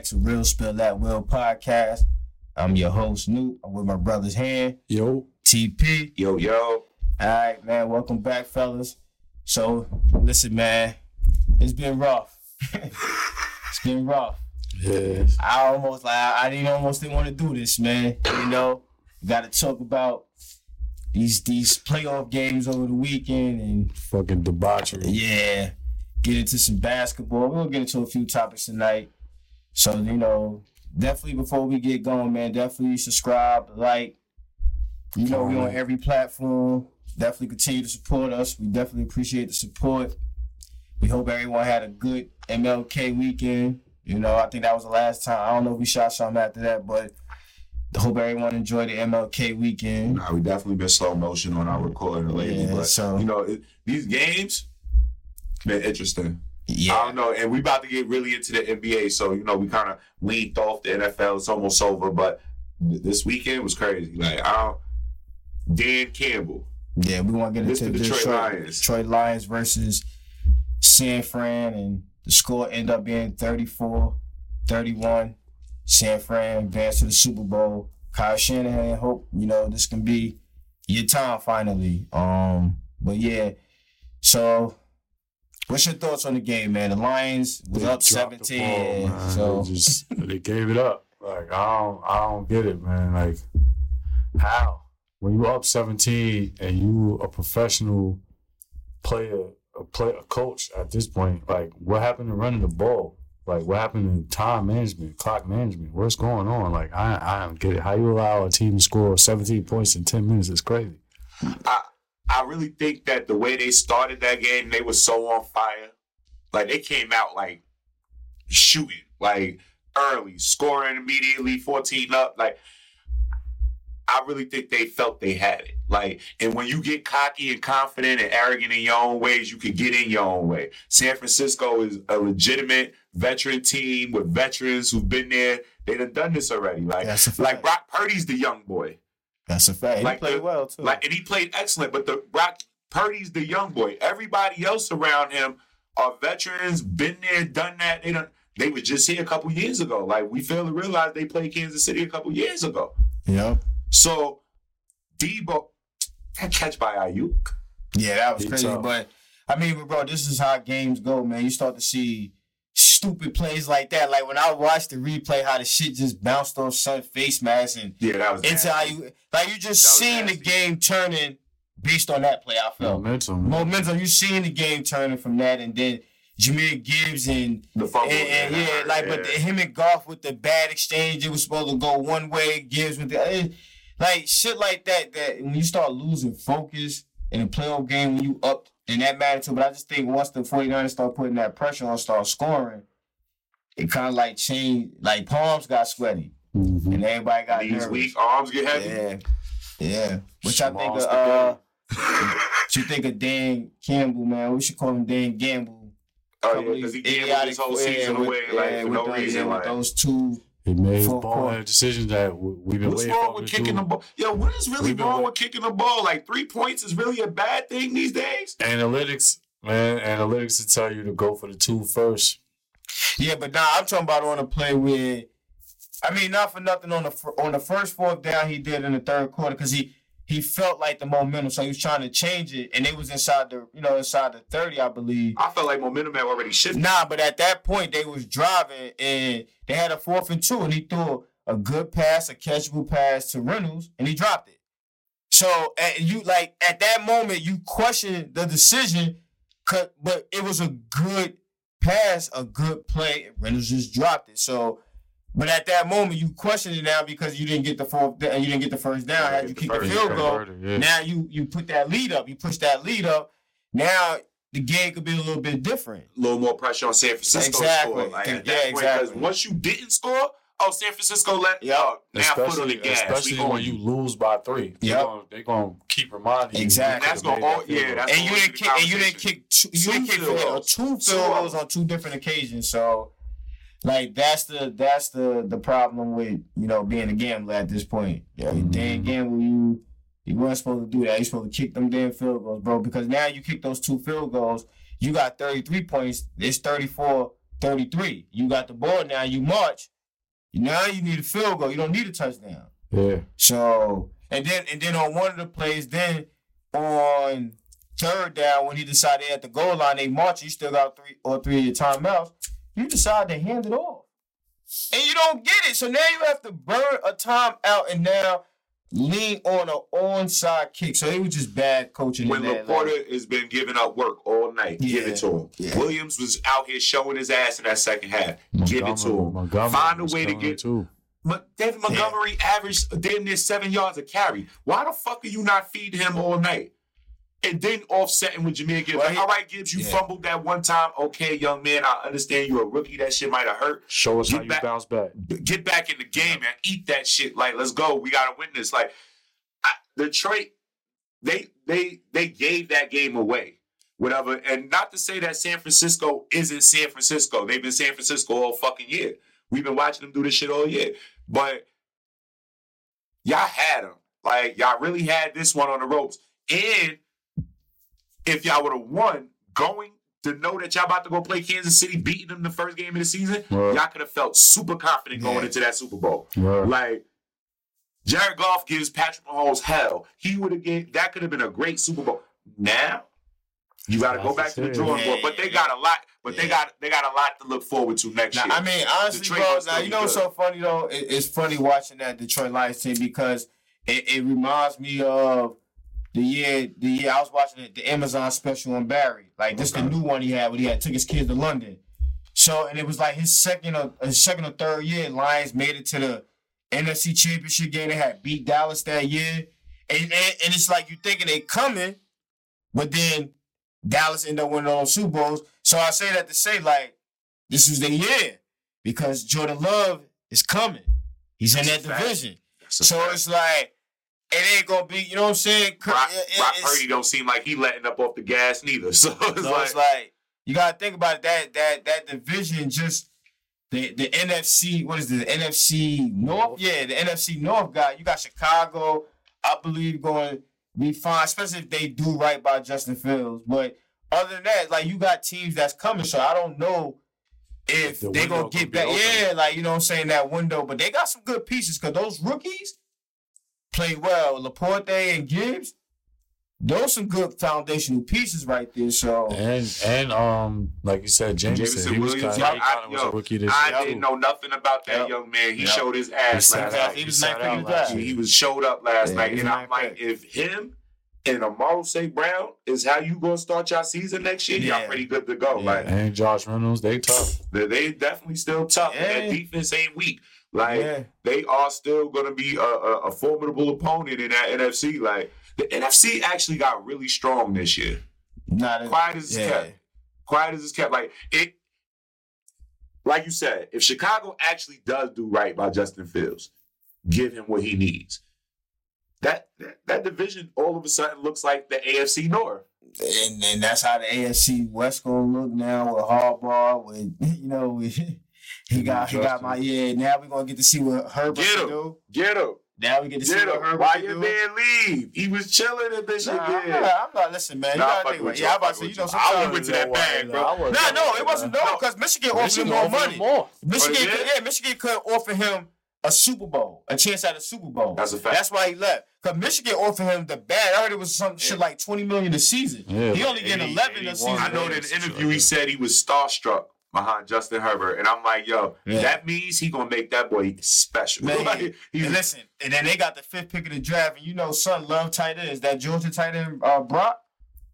back to Real Spill That Will podcast. I'm your host, Newt. I'm with my brother's Han, Yo, TP. Yo, yo. All right, man. Welcome back, fellas. So, listen, man. It's been rough. it's been rough. yeah, I almost like I didn't almost didn't want to do this, man. You know, got to talk about these these playoff games over the weekend and fucking debauchery. yeah, get into some basketball. We'll get into a few topics tonight. So, you know, definitely before we get going, man, definitely subscribe, like. You know, we on every platform. Definitely continue to support us. We definitely appreciate the support. We hope everyone had a good MLK weekend. You know, I think that was the last time. I don't know if we shot something after that, but I hope everyone enjoyed the MLK weekend. Nah, we definitely been slow motion on our recording lately, Yeah, but so- you know it, these games been interesting. I don't know, and we about to get really into the NBA, so you know we kind of weaned off the NFL. It's almost over, but th- this weekend was crazy. Like I don't, Dan Campbell, Yeah, we want to get into the Detroit Detroit, Lions. Detroit Lions versus San Fran, and the score ended up being 34 31. San Fran advanced to the Super Bowl. Kyle Shanahan, hope, you know, this can be your time finally. Um, But yeah, so what's your thoughts on the game, man? The Lions was They up dropped the 17. ball, so they just they gave it up. Like I don't I don't get it, man. Like how when you're up seventeen and you a professional player, a play a coach at this point, like what happened to running the ball? Like what happened to time management, clock management? What's going on? Like I I don't get it. How you allow a team to score seventeen points in ten minutes is crazy. I I really think that the way they started that game, they were so on fire. Like they came out like shooting, like early, scoring immediately, 14 up. Like I really think they felt they had it. Like, and when you get cocky and confident and arrogant in your own ways, you can get in your own way. San Francisco is a legitimate veteran team with veterans who've been there. They done done this already. Like, That's a fact. like Brock Purdy's the young boy. That's a fact. He played the- well too. Like, and he played excellent, but the Brock Purdy's the young boy. Everybody else around him are veterans, been there, done that. They don't. They were just here a couple years ago. Like we fail to realize they played Kansas City a couple years ago. yep. So Debo, that catch by Aiyuk. Yeah, that was crazy. But I mean, but bro, this is how games go, man. You start to see stupid plays like that. Like when I watched the replay, how the shit just bounced off son face mask and Yeah, that was into nasty. how you like you just That was seen the nasty. game turning based on that play. I felt Momentum. momentum. You seen the game turning from that, and then Jahmyr Gibbs and the fumble. and, and that yeah, hurt, like but yeah. him and Goff with the bad exchange, it was supposed to go one way. Gibbs with the eh, like shit like that. That when you start losing focus in a playoff game, when you up in that magnitude. But I just think once the 49ers start putting that pressure on, start scoring, it kind of like changed. Like palms got sweaty, Mhm. and everybody got Knees nervous. weak, arms get heavy. Yeah, yeah. Which I think of, uh, what you think of Dan Campbell, man? We should call him Dan Gamble. Oh yeah, because he these gambled idiotic- his whole season with- away, like yeah, for with no those- reason. yeah, with Like, those two. He made ball decisions that we've been What's waiting wrong for him with kicking do. the ball? Yo, what is really We've wrong wait- with kicking the ball? Like three points is really a bad thing these days. Analytics, man, analytics to tell you to go for the two first. Yeah, but nah, I'm talking about on a play where, I mean, not for nothing on the on the first fourth down he did in the third quarter because he he felt like the momentum, so he was trying to change it, and it was inside the you know inside the thirty, I believe. I felt like momentum had already shifted. Nah, but at that point they was driving and they had a fourth and two, and he threw a good pass, a catchable pass to Reynolds, and he dropped it. So and you like at that moment you question the decision, but it was a good pass, a good play. Reynolds just dropped it. So, but at that moment you question it now because you didn't get the fourth and you didn't get the first down. Yeah, Had you the kicked the field goal, Converted, yeah. now you you put that lead up, you push that lead up. Now the game could be a little bit different. A little more pressure on San Francisco Exactly. to score. Like, Yeah, that point, because once you didn't score, oh, San Francisco let Yep. oh, now foot on the especially gas. especially we on when you lose by three. Yeah, They're gonna, keep reminding you. Exactly. That's gonna made all- that yeah, that's- and you going didn't kick and you didn't kick two, you Two didn't kick field field goals. two Two field goals on two different occasions. So like that's the that's the the problem with you know being a gambler at this point. Yeah, you mm-hmm. damn gamble you you weren't supposed to do that. You supposed to kick them damn field goals, bro. Because now you kick those two field goals, you got 33 points. It's 34 33. You got the ball now, you march. Now you need a field goal. You don't need a touchdown. Yeah. So and then and then on one of the plays, then on third down when he decided at the goal line they march, you still got three or three of your timeouts. You decide to hand it off, and you don't get it. So now you have to burn a timeout and now lean on an onside kick. So it was just bad coaching. when Laporta like- has been giving up work all night, give it to him. yeah. Williams was out here showing his ass in that second half. give it to him. Montgomery Find a way to get. too. But David Montgomery averaged damn near seven yards a carry. Why the fuck are you not feeding him all night? And then offsetting with Jahmyr Gibbs. Well, Like, all right, Gibbs, you Yeah. fumbled that one time. Okay, young man, I understand you're a rookie. That shit might have hurt. Show us Get how you bounce back. get back in the game and eat that shit. Like, let's go. We gotta win this. Like, I, Detroit, they they they gave that game away. Whatever. And not to say that San Francisco isn't San Francisco. They've been San Francisco all fucking year. We've been watching them do this shit all year. But y'all had them. Like, y'all really had this one on the ropes. And if y'all would have won, going to know that y'all about to go play Kansas City, beating them the first game of the season, Right. y'all could have felt super confident going Yeah. into that Super Bowl. Right. Like Jared Goff gives Patrick Mahomes hell. He would have get that could have been a great Super Bowl. Now you got to go back to the drawing board, but they got a lot. But they got they got a lot to look forward to next Now, year. I mean, honestly, bro. Now you know what's so funny though? It, it's funny watching that Detroit Lions team because it, it reminds me of the year the year I was watching it, the Amazon special on Barry. Like this the new one he had when he had took his kids to London. So and it was like his second or his second or third year, Lions made it to the NFC Championship game. They had beat Dallas that year, and and, and it's like you thinking they coming, but then Dallas ended up winning all those Super Bowls. So I say that to say like this is the year because Jordan Love is coming. He's in that division. So it's like it ain't gonna be. You know what I'm saying? Cur- Brock, it- Brock Purdy don't seem like he letting up off the gas neither. So it's so like, it's like you gotta think about it, that that that division just the the NFC what is it, the NFC North? Yeah, the NFC North guy. You got Chicago, I believe going to be fine, especially if they do right by Justin Fields. But other than that, like you got teams that's coming, so I don't know if The they window gonna could get be back. Yeah, like you know what I'm saying, that window. But they got some good pieces because those rookies play well. Laporta and Gibbs, those some good foundational pieces right there. So And and um, like you said, Jameson, Jameson he was Williams, kind I- of was yo, a rookie this I year. didn't know nothing about that Yep. young man. He Yep. showed his ass sat last night. He was sat ninth pick out last draft. year. He was showed up last Yeah, night, and I'm like, pick. if him and Amon-Ra St. Brown is how you gonna start your season next year, Yeah. y'all pretty good to go. Yeah. Like And Josh Reynolds, they tough. they, they definitely still tough. Yeah. That defense ain't weak. Like yeah. they are still gonna be a, a, a formidable opponent in that NFC. Like the NFC actually got really strong this year. Not Quiet as it's yeah. kept. Quiet as it's kept. Like it. Like you said, if Chicago actually does do right by Justin Fields, give him what he needs. That, that that division all of a sudden looks like the AFC North. and and that's how the AFC West gonna look now with Harbaugh. With you know, with, he got he got my yeah. Now we're gonna get to see what Herbert Get can him. do. Get him. Now we get to see Get what him. Herbert Why can your do. man leave? He was chilling at this Nah, shit. I'm, not, I'm not. Listen, man. You Nah, gotta fuck think with about. you. Yeah, I'm I about to say. You know, you. I sometimes went to that bag, bro. No, no, it wasn't no because Michigan offered him more money. more. Michigan, they could, did? yeah, Michigan could offer him a Super Bowl, a chance at a Super Bowl. That's a fact. That's why he left. Cause Michigan offered him the bad. I heard it was some shit like twenty million a season. Yeah, he only getting 80, eleven a season. I know that in an interview he said he was starstruck behind Justin Herbert, and I'm like, yo, Yeah. that means he gonna make that boy special. Man, Like, and listen, and then they got the fifth pick of the draft, and you know, son love tight ends. That Georgia tight end, uh, Brock,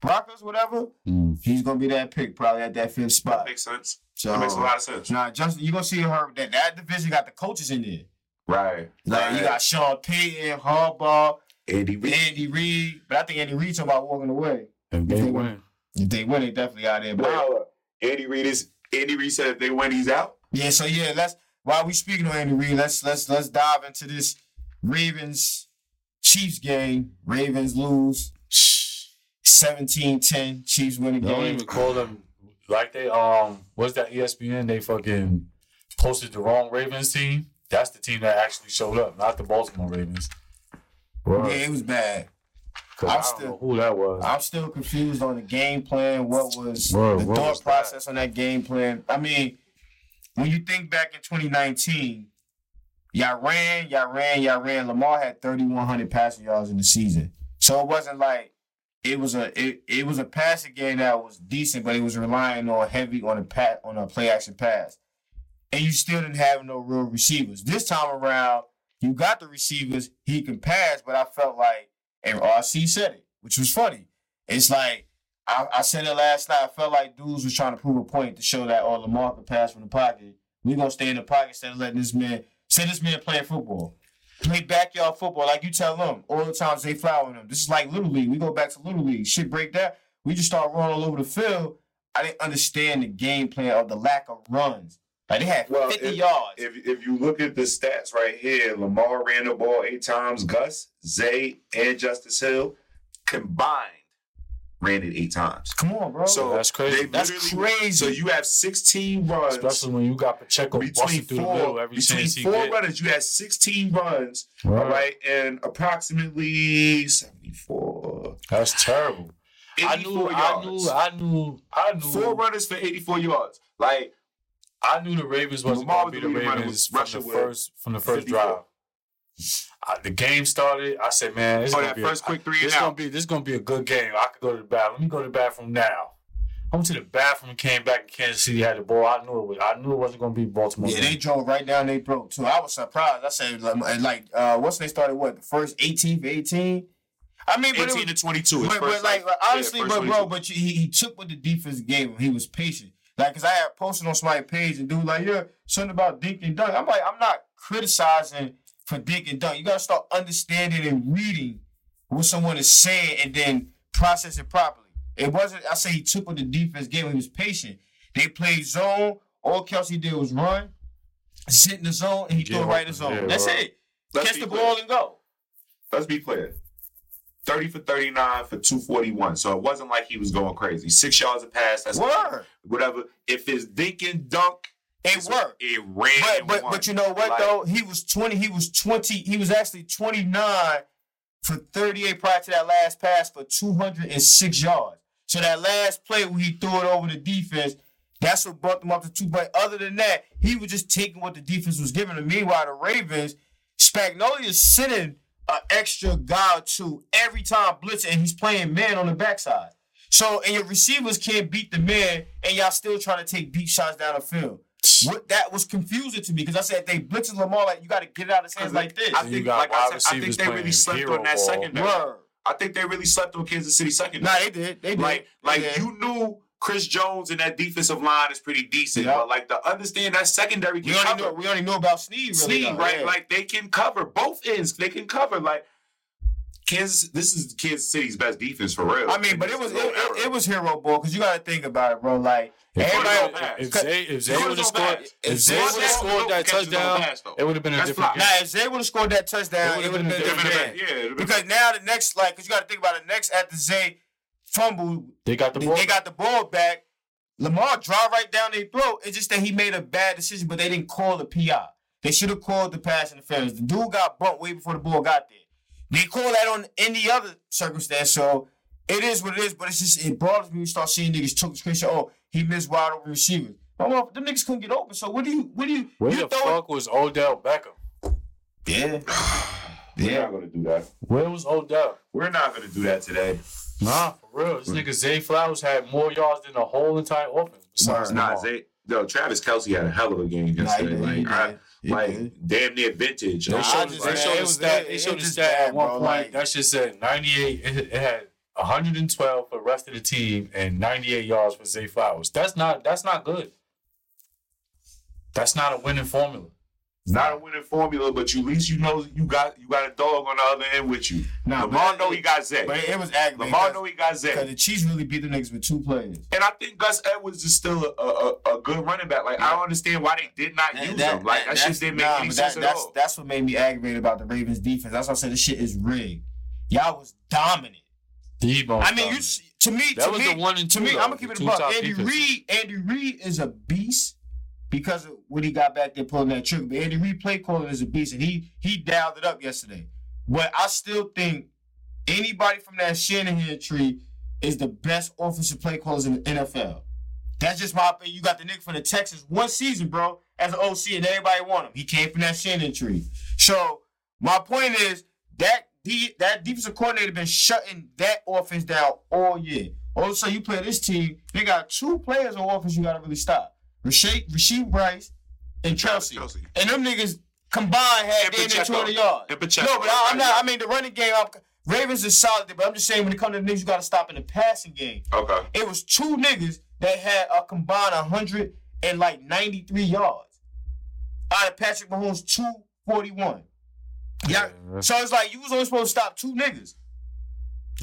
Brockers, whatever. Mm. He's gonna be that pick probably at that fifth that spot. makes sense. So That makes a lot of sense. Nah, Justin, you gonna see her that that division got the coaches in there. Right. Like right. you got Sean Payton, Harbaugh, Andy Reid. Andy Reid, but I think Andy Reid talking about walking away. If they If they win, If they win, they definitely out there. But Wait, I- Andy Reid is Andy Reid said if they win, he's out. yeah, so yeah, let's while we speaking on Andy Reid, let's let's let's dive into this Ravens Chiefs game. Ravens lose 17-10. Chiefs win the they don't game. even call them like they um. What's that ESPN? They fucking posted the wrong Ravens team, that's the team that actually showed up, not the Baltimore Ravens. Word. Yeah, it was bad. 'Cause I'm I don't still- know who that was. I'm still confused on the game plan. What was Word, the what thought was that? process on that game plan? I mean, when you think back in 2019, y'all ran, y'all ran, y'all ran. Lamar had 3,100 passing yards in the season, so it wasn't like it was a it, it was a passing game that was decent, but it was relying on heavy on a pat on a play action pass, and you still didn't have no real receivers. This time around, you got the receivers. He can pass, but I felt like and RC said it, which was funny. It's like I, I said it last night. I felt like dudes was trying to prove a point to show that oh Lamar can pass from the pocket. We gonna stay in the pocket instead of letting this man say this man playing football. Play backyard football like you tell them all the times they foul them. This is like little league. We go back to little league. Shit break down. We just start running all over the field. I didn't understand the game plan of the lack of runs. Like they had Well, 50 if- yards. If if you look at the stats right here, Lamar ran the ball eight times. Gus, Zay, and Justice Hill combined ran it eight times. Come on, bro. So That's crazy. That's crazy. So you have 16 runs. Especially when you got Pacheco busting between through the middle four, every between chance four get. runners, you had 16 runs, Right. all right, and approximately 74. That's terrible. I knew, 84 I knew, I knew, I knew. Four runners for 84 yards. Like, I knew the Ravens wasn't going to be the Ravens from the first from the first 54. drive. I, the game started. I said, "Man, this Oh, gonna that be first a, quick three This and gonna be this gonna be a good game. I could go to the bathroom. Let me go to the bathroom now." I went to the bathroom and came back. and Kansas City had the ball. I knew it was. I knew it wasn't gonna be Baltimore. Yeah, they drove right down their throat too. I was surprised. I said like, like uh once they started what the first 18 for 18. I mean, but, it 18 was, to 22. But, first, but like yeah, honestly, first but bro, 22. but you, he, he took what the defense gave him. He was patient. Like, cause I had posted on somebody's page and dude like, yeah, something about dink and dunk. I'm like, I'm not criticizing for dink and dunk. You gotta start understanding and reading what someone is saying and then process it properly. It wasn't. I say he took what the defense gave him. He was patient. They played zone. All Kelce did was run, sit in the zone, and he Yeah, threw it right in the zone. yeah, That's right. it. Let's Catch the clear. ball and go. Let's be clear. 30 for 39 for 241. So it wasn't like he was going crazy. Six yards a pass. That's Word. whatever. If it's dink and dunk, It worked. It ran. But but but you know what Like, though? He was twenty. He was twenty. He was actually twenty nine for thirty eight prior to that last pass for two hundred and six yards. So that last play when he threw it over the defense, that's what brought them up to two. But other than that, he was just taking what the defense was giving him. Meanwhile, the Ravens, Spagnuolo is sending an extra guy or two every time blitzing, and he's playing man on the backside. So and your receivers can't beat the man, and y'all still trying to take deep shots down the field. What that was confusing to me because I said they blitzing Lamar like you got to get it out of his hands like this. I think, like I, said, I think they really slept on that ball. secondary. Word. I think they really slept on Kansas City secondary. Nah, they did. They did. like, like did. you knew Chris Jones and that defensive line is pretty decent, Yeah. but like to understand that secondary can we only cover. know we only know about Sneed. Really, Sneed, though. right? Yeah. Like they can cover both ends. They can cover like Kansas. This is Kansas City's best defense for real. I mean, but it was it, it, it was hero ball because you got to think about it, bro. Like If, everybody. if, if Zay, if Zay would have scored, if If Zay Zay would have scored that touchdown, pass, it would have been a That's different game. Now, if Zay would have scored that touchdown, It it would would've been been a different. different yeah, game. it'd have been- Because now the next, like, because you got to think about it. Next after Zay fumbled, They got the they, ball. they got the ball back. Lamar drive right down their throat. It's just that he made a bad decision, but they didn't call the PI. They should have called the pass interference. The dude got bumped way before the ball got there. They call that on any other circumstance. So it is what it is, but it's just it bothers me when you start seeing niggas took the screenshot. Oh, he missed wide open receivers. My mother- them niggas couldn't get open. So what do you what do you Where you the throw fuck was Odell Beckham? Yeah. We're not gonna do that. Where was Odell? We're not gonna do that today. Nah, for real. This hmm. nigga Zay Flowers had more yards than the whole entire offense. Besides Word. Nah, Zay, yo, Travis Kelce had a hell of a game Nah, yesterday. did, like, I- like did. damn near vintage. They Nah, showed, I the- just- they showed it the stat. it- They showed the stat bad, at one bro, point. like- that shit said 98. It, it had 112 for the rest of the team and 98 yards for Zay Flowers. That's not. That's not good. That's not a winning formula. Not a winning formula, but you at least you know you got you got a dog on the other end with you. Nah, Lamar know he got Zay. But it was aggravating. Lamar know he got Zay. Because the Chiefs really beat the niggas with two players. And I think Gus Edwards is still a, a, a good running back. Like I don't understand why they did not use him. Like that, shit didn't make nah, any sense that, at that's, all. That's what made me aggravated about the Ravens defense. That's why I said this shit is rigged. Y'all was dominant. The most I mean, you dominant. s- to me, That to was me, the one and to me, though, I'm gonna the keep it a two buck. Andy defenses. Reid, Andy Reid is a beast. Because of what he got back there pulling that trigger. But Andy Reid play calling is a beast, and he he dialed it up yesterday. But I still think anybody from that Shanahan tree is the best offensive play callers in the NFL. That's just my opinion. You got the nigga from the Texans one season, bro, as an OC, and everybody want him. He came from that Shanahan tree. So my point is that that defensive coordinator been shutting that offense down all year. Also, you play this team, they got two players on offense you gotta really stop. Rasheed, Rasheed Rice and Kelce. Kelce. And them niggas combined had And damn near Pacheco. 200 yards. And Pacheco. No, but I, I'm not. I mean, the running game. I'm, Ravens is solid, but I'm just saying when it comes to the niggas, you got to stop in the passing game. Okay. It was two niggas that had a combined 100 and like 93 yards out of Patrick Mahomes 241. Yeah. Yeah. So it's like you was only supposed to stop two niggas,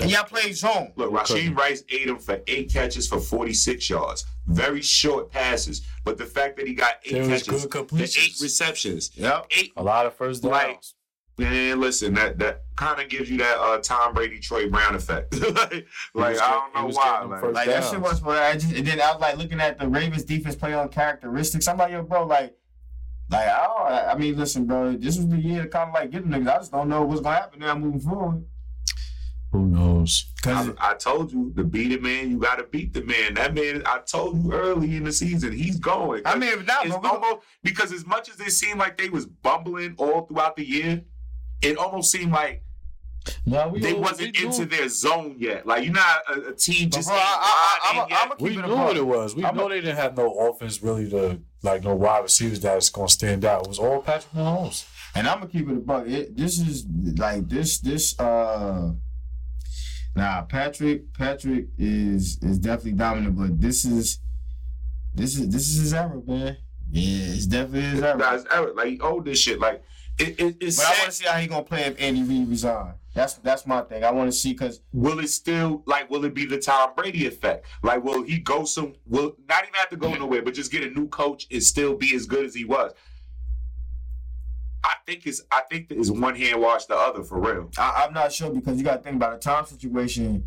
and y'all played zone. Look, Rasheed Rice ate him for eight catches for 46 yards. Very short passes. But the fact that he got eight There was catches, good the eight receptions, Yep. eight. A lot of first downs. Like, Man, listen, that that kind of gives you that uh, Tom Brady, Troy Brown effect. like, like I don't know was why. getting them Like, Like that shit was, but I just and then I was like looking at the Ravens defense play on characteristics. I'm like, yo, bro, like, like I, don't, I mean, listen, bro, this was the year to kind of like get them niggas. I just don't know what's gonna happen now moving forward. Who knows? Cause I, I told you to beat a man, you got to beat the man. That man, I told you early in the season, he's going. I mean, not, it's but almost because as much as it seemed like they was bumbling all throughout the year, it almost seemed like No, we they wasn't we into their zone yet. Like you're not a, a team just bro, ain't I- I- I'm a- yet. I'm a- We it knew apart. what it was. We I'm know a- they didn't have no offense really to like no wide receivers that's gonna stand out. It was all Patrick Mahomes. and I'm gonna keep it a buck. It, this is like this, this. uh Nah, Patrick, Patrick is is definitely dominant, but this is, this is this is his era, man. Yeah, it's definitely his era. Guys, Eric, like he owed this shit. Like it, it, it's But I want to see how he gonna play if Andy Reid resign. That's that's my thing. I want to see because will it still like will it be the Tom Brady effect? Like will he go some will not even have to go nowhere, but just get a new coach and still be as good as he was? I think it's I think it's one hand wash the other for real. I, I'm not sure because you got to think about the Tom situation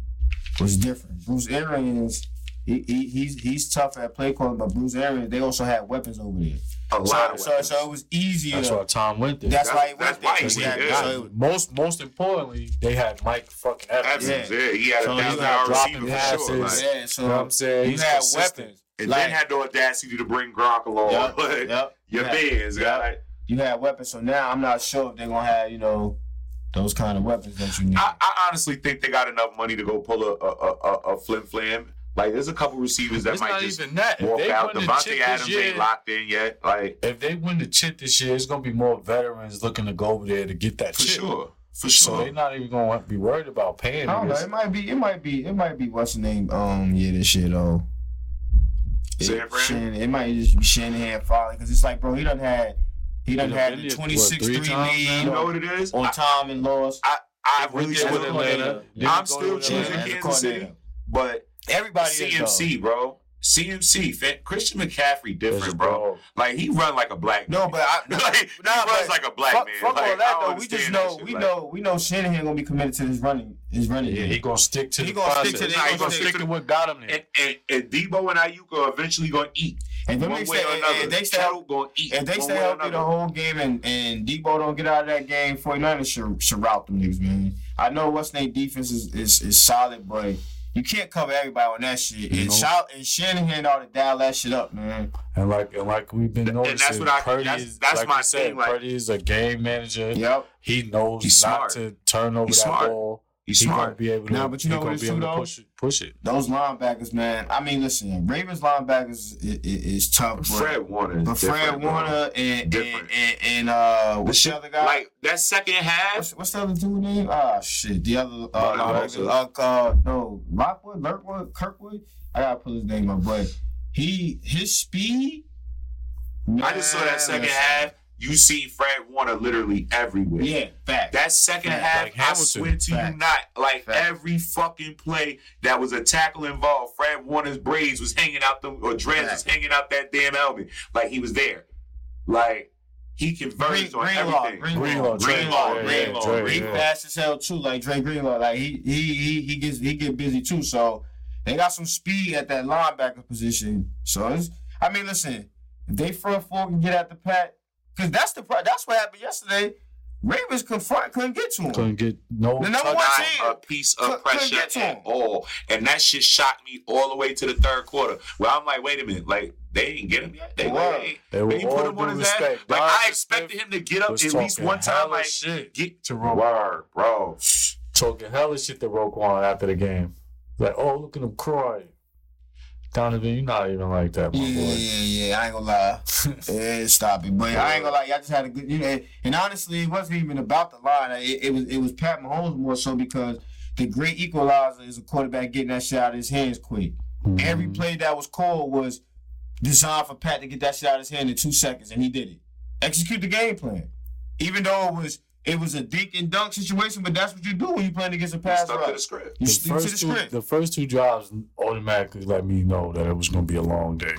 was different. Bruce Arians, he, he he's he's tough at play calling, but Bruce Arians they also had weapons over there. A lot So of so, weapons. so it was easier. That's why Tom went there. That's, That's- why he went that's why there. he Yeah, so it- most most importantly, they had Mike fucking Evans. Evans, yeah. he had So a thousand had hour dropping receiver for sure. passes. Like, yeah, so You know what I'm saying? you He's had consistent. weapons. and Like- then had the audacity to bring Gronk along. Yep, Like, yep. Your Yeah. man's Yep. got You had weapons, so now I'm not sure if they're gonna have you know those kind of weapons that you need. I, I honestly think they got enough money to go pull a a, a, a, a flim flam. Like there's a couple receivers that It's might just even that. If walk they out. win the chip Davante Adams year, ain't locked in yet. Like if they win the chip this year, it's gonna be more veterans looking to go over there to get that for chip. sure, for So sure. they're not even gonna be worried about paying. I don't know. It might be. It might be. It might be. What's the name? Um. Yeah. This shit. Oh. San Fran? Shan- it might just be Shanahan falling because it's like, bro, he done had. He done done had been the what, 26 three 3 lead you know what it is? on I, time and lost. I, I We really did with still, Atlanta. I'm still choosing Atlanta. as Kansas City, but Everybody is, CMC, bro. CMC, Christian McCaffrey, different, bro. Like he run like a black man. No, but I, like, he nah, runs like a black fuck, man. fuck like, all that though. We just know. We Like, know. We know Shanahan gonna be committed to his running. His running. Yeah, game. he gonna stick to He the gonna stick to the- Nah, he he gonna stick stick to to what got him there. and, and, and Debo and Aiyuk are eventually gonna eat. And them One way stay, or another. and they stay, Kittle gonna eat. if they stay healthy the whole game and and Debo don't get out of that game, 49ers should, should route them niggas, man. I know what's name defense is, is is solid, but you can't cover everybody on that shit. And, Nope. Shout, and Shanahan ought to dial that shit up, man. And like and like we've been And that's noticing, what I- Purdy that's- is that's like my we said, like- Purdy is a game manager. Yep. He knows He's not smart. to turn over He's that smart. ball. He's he gonna smart. be able to. Nah, but you know what be it's able too, though? push it. Push it. Those linebackers, man. I mean, listen, Ravens linebackers is, is tough, but, Fred Warner. but Fred. Warner and and, and, and uh, what's the shit- other guy? Like that second half, What's, what's the other dude name? Ah, shit. The other uh, Mark linebacker, Lurkwood. uh, uh, no, Lockwood, Lurkwood, Kirkwood. I gotta pull his name up, but he his speed. I just saw that second man, half. You see Fred Warner literally everywhere. Yeah, fact. That second Fact. half, Like I Hamilton. swear to Fact. you not, like Fact. every fucking play that was a tackle involved, Fred Warner's braids was hanging out the or dreads was hanging out that damn helmet. Like he was there. Like he converged on Greenlaw, everything. Greenlaw, Greenlaw, Greenlaw, Dre, Greenlaw, yeah, Dre, He yeah. fast as hell too, like Dre Greenlaw. Like he he he he gets he get busy too. So they got some speed at that linebacker position. So it's, I mean, listen, if they front four can get at the Pat, because that's the pro- that's what happened yesterday. Ravens confront couldn't get to him. Couldn't get no. The number one team. a piece Couldn't- of pressure couldn't to at him. all. And that shit shocked me all the way to the third quarter. Where I'm like, wait a minute, like they didn't get him yet. They, Wow. they, They they, were they put him on due his ass. Like I expected him to get up at least one time. hella Like shit get to Roquan. word, bro. talking hella shit to Roquan after the game. Like, oh, look at him crying. Donovan, you're not even like that, my Yeah, yeah, boy. yeah, yeah. I ain't gonna lie. Yeah, stop it. But I ain't gonna lie. Y'all just had a good, you know. And honestly, it wasn't even about the line. It, it was it was Pat Mahomes more so because the great equalizer is a quarterback getting that shit out of his hands quick. Mhm. Every play that was called was designed for Pat to get that shit out of his hand in two seconds, and he did it. Execute the game plan. Even though it was it was a dink and dunk situation, but that's what you do when you playing against a He pass stuck to the rush. script. You the stick to the first two, script. the first two drives automatically let me know that it was gonna be a long day.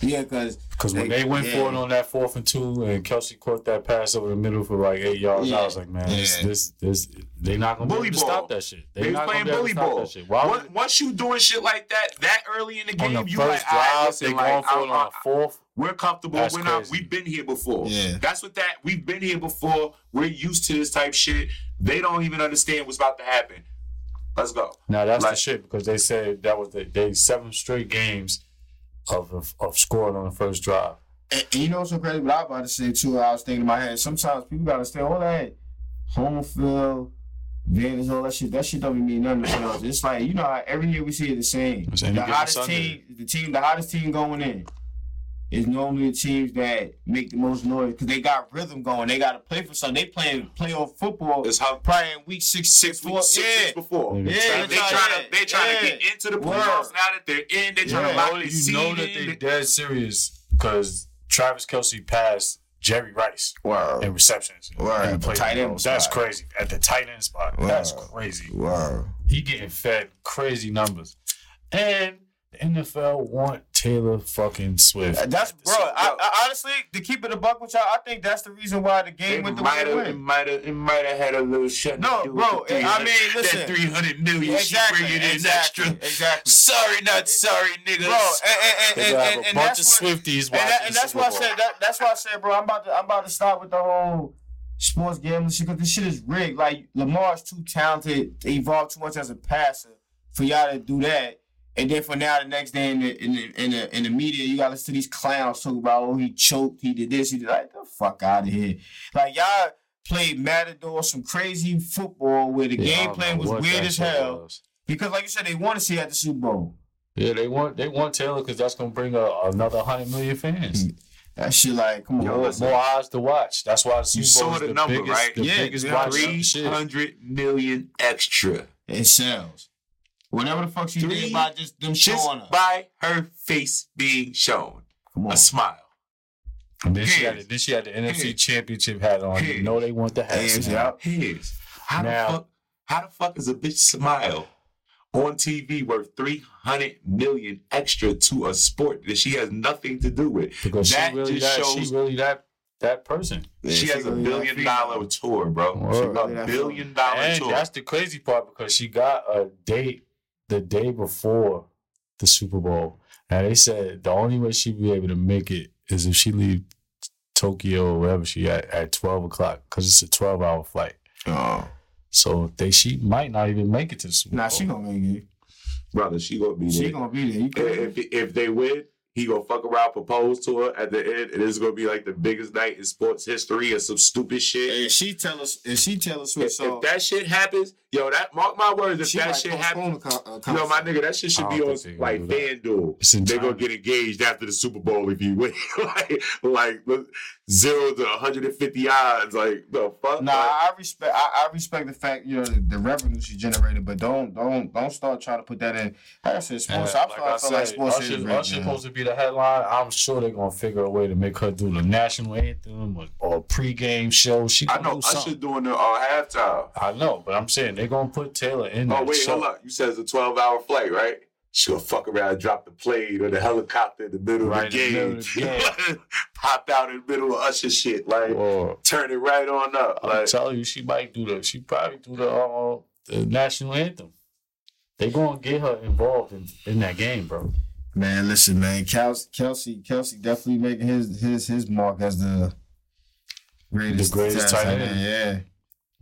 Yeah, because Because when They- they went yeah. for it on that fourth and two, and Kelce caught that pass over the middle for like eight yards, Yeah. I was like, man, this, Yeah. this, this, they not gonna Bully be able to ball. stop that shit. They They was not playing gonna be able bully to ball. that shit. Why Once, would, once you doing shit like that that early in the on game, the you first like, all right, drive, listen, they like, going for I- it on the fourth? We're comfortable. That's We're not. crazy. We've been here before. Yeah. That's what that. We've been here before. We're used to this type shit. They don't even understand what's about to happen. Let's go. Now that's Like- the shit because they said that was the they seven straight games of of, of scoring on the first drive. And, and you know what's so crazy? What I was about to say too, I was thinking in my head. Sometimes people gotta stay all that home field, advantage, all that shit. That shit don't mean nothing to us. It's like you know how every year we see it the same. The hottest Sunday. team, the team, the hottest team going in is normally the teams that make the most noise because they got rhythm going. They got to play for something. They playing playoff football. It's how probably in week six, six four- weeks, six yeah. weeks before. Yeah, Yeah, They they trying- trying to they trying yeah. to get into the Word. playoffs now that they're in. They trying Yeah. to lock know, the you seed know that in. they dead serious because Travis Kelce passed Jerry Rice Wow. in receptions. Word. in the Tight end roles. That's crazy. At the tight end spot. That's crazy. Wow. He getting fed crazy numbers. And the NFL want Taylor fucking Swift. That's at the bro. I, I, honestly, to keep it a buck with y'all, I think that's the reason why the game It went the might way it have, it went. might have, it might have had a little shut. No, to do bro, with the I mean, listen. that three hundred million Exactly, she bringing in exactly, extra. exactly. Sorry, not sorry, niggas. Bro, and, and, They and, and, and, and bunch of that's what, Swifties and, watching that, and that's why I said that, that's why I said, bro, I'm about to I'm about to stop with the whole sports gambling shit because this shit is rigged. Like Lamar's too talented to evolve too much as a passer for y'all to do that. And then for now, the next day in the in the in the, in the media, you gotta listen to these clowns talk about oh he choked, he did this, he did like the fuck out of here. Like y'all played Matador, some crazy football where the Yeah, game don't plan was weird as hell. was. Because like you said, they want to see you at the Super Bowl. Yeah, they want they want Taylor because that's gonna bring a, another hundred million fans. That shit like, come on. Yo, more, listen. more eyes to watch. That's why the Super You Bowl saw is the the, number, biggest, right? the Yeah, biggest yeah. watch Three shit. hundred million extra. It sells. Whatever the fuck she Three did about just them Just showing up. by her face being shown. Come on. A smile. And then she had the, then she had the NFC here's- Championship hat on. You know they want the hat. here's- now. Here's how Now- the fuck how the fuck is a bitch smile on TV worth three hundred million extra to a sport that she has nothing to do with? Because That she really just that shows- she really that that person. she has a billion dollar dollar female. tour, bro. Word. A billion that dollar And tour. that's the crazy part because she got a date the day before the Super Bowl. And they said the only way she'd be able to make it is if she leave Tokyo or wherever she at at twelve o'clock because it's a twelve hour flight. Oh. So they she might not even make it to the Super Nah, Bowl. she gonna make it. Brother, she gonna be there. She there. gonna be there. You if if they win, he gonna fuck around, propose to her at the end, and it's gonna be like the biggest night in sports history or some stupid shit. And she tell us, and she tell us If, what, so if that shit happens, yo, that mark my words. If she that shit postpone happens, the con- uh, you know, my nigga, that shit should be on like gonna FanDuel. They gonna get engaged after the Super Bowl if you win, like like look, zero to 150 odds. Like the fuck. Nah, Like, I respect. I, I respect the fact you know the, the revenue she generated, but don't don't don't start trying to put that in. Like I said, And sports. I'm like starting I to feel like sports Usher, is Usher rigged, supposed to be the headline. I'm sure they're gonna figure a way to make her do the national anthem or, or pregame show. She I gonna know do Usher something. doing the uh, halftime. I know, but I'm saying they're gonna put Taylor in Oh that wait, show. hold up. You said it's a 12 hour flight, right? She gonna fuck around, drop the plane or the helicopter in the middle Right of the in the game. of the Pop out in the middle of Usher shit, like Or turn it right on up. I'm Like telling you, she might do the. She probably do the uh, the national anthem. They gonna get her involved in, in that game, bro. Man, listen, man. Kelce, Kelce, Kelce definitely making his his his mark as the greatest, The greatest tight tight end. end. Yeah.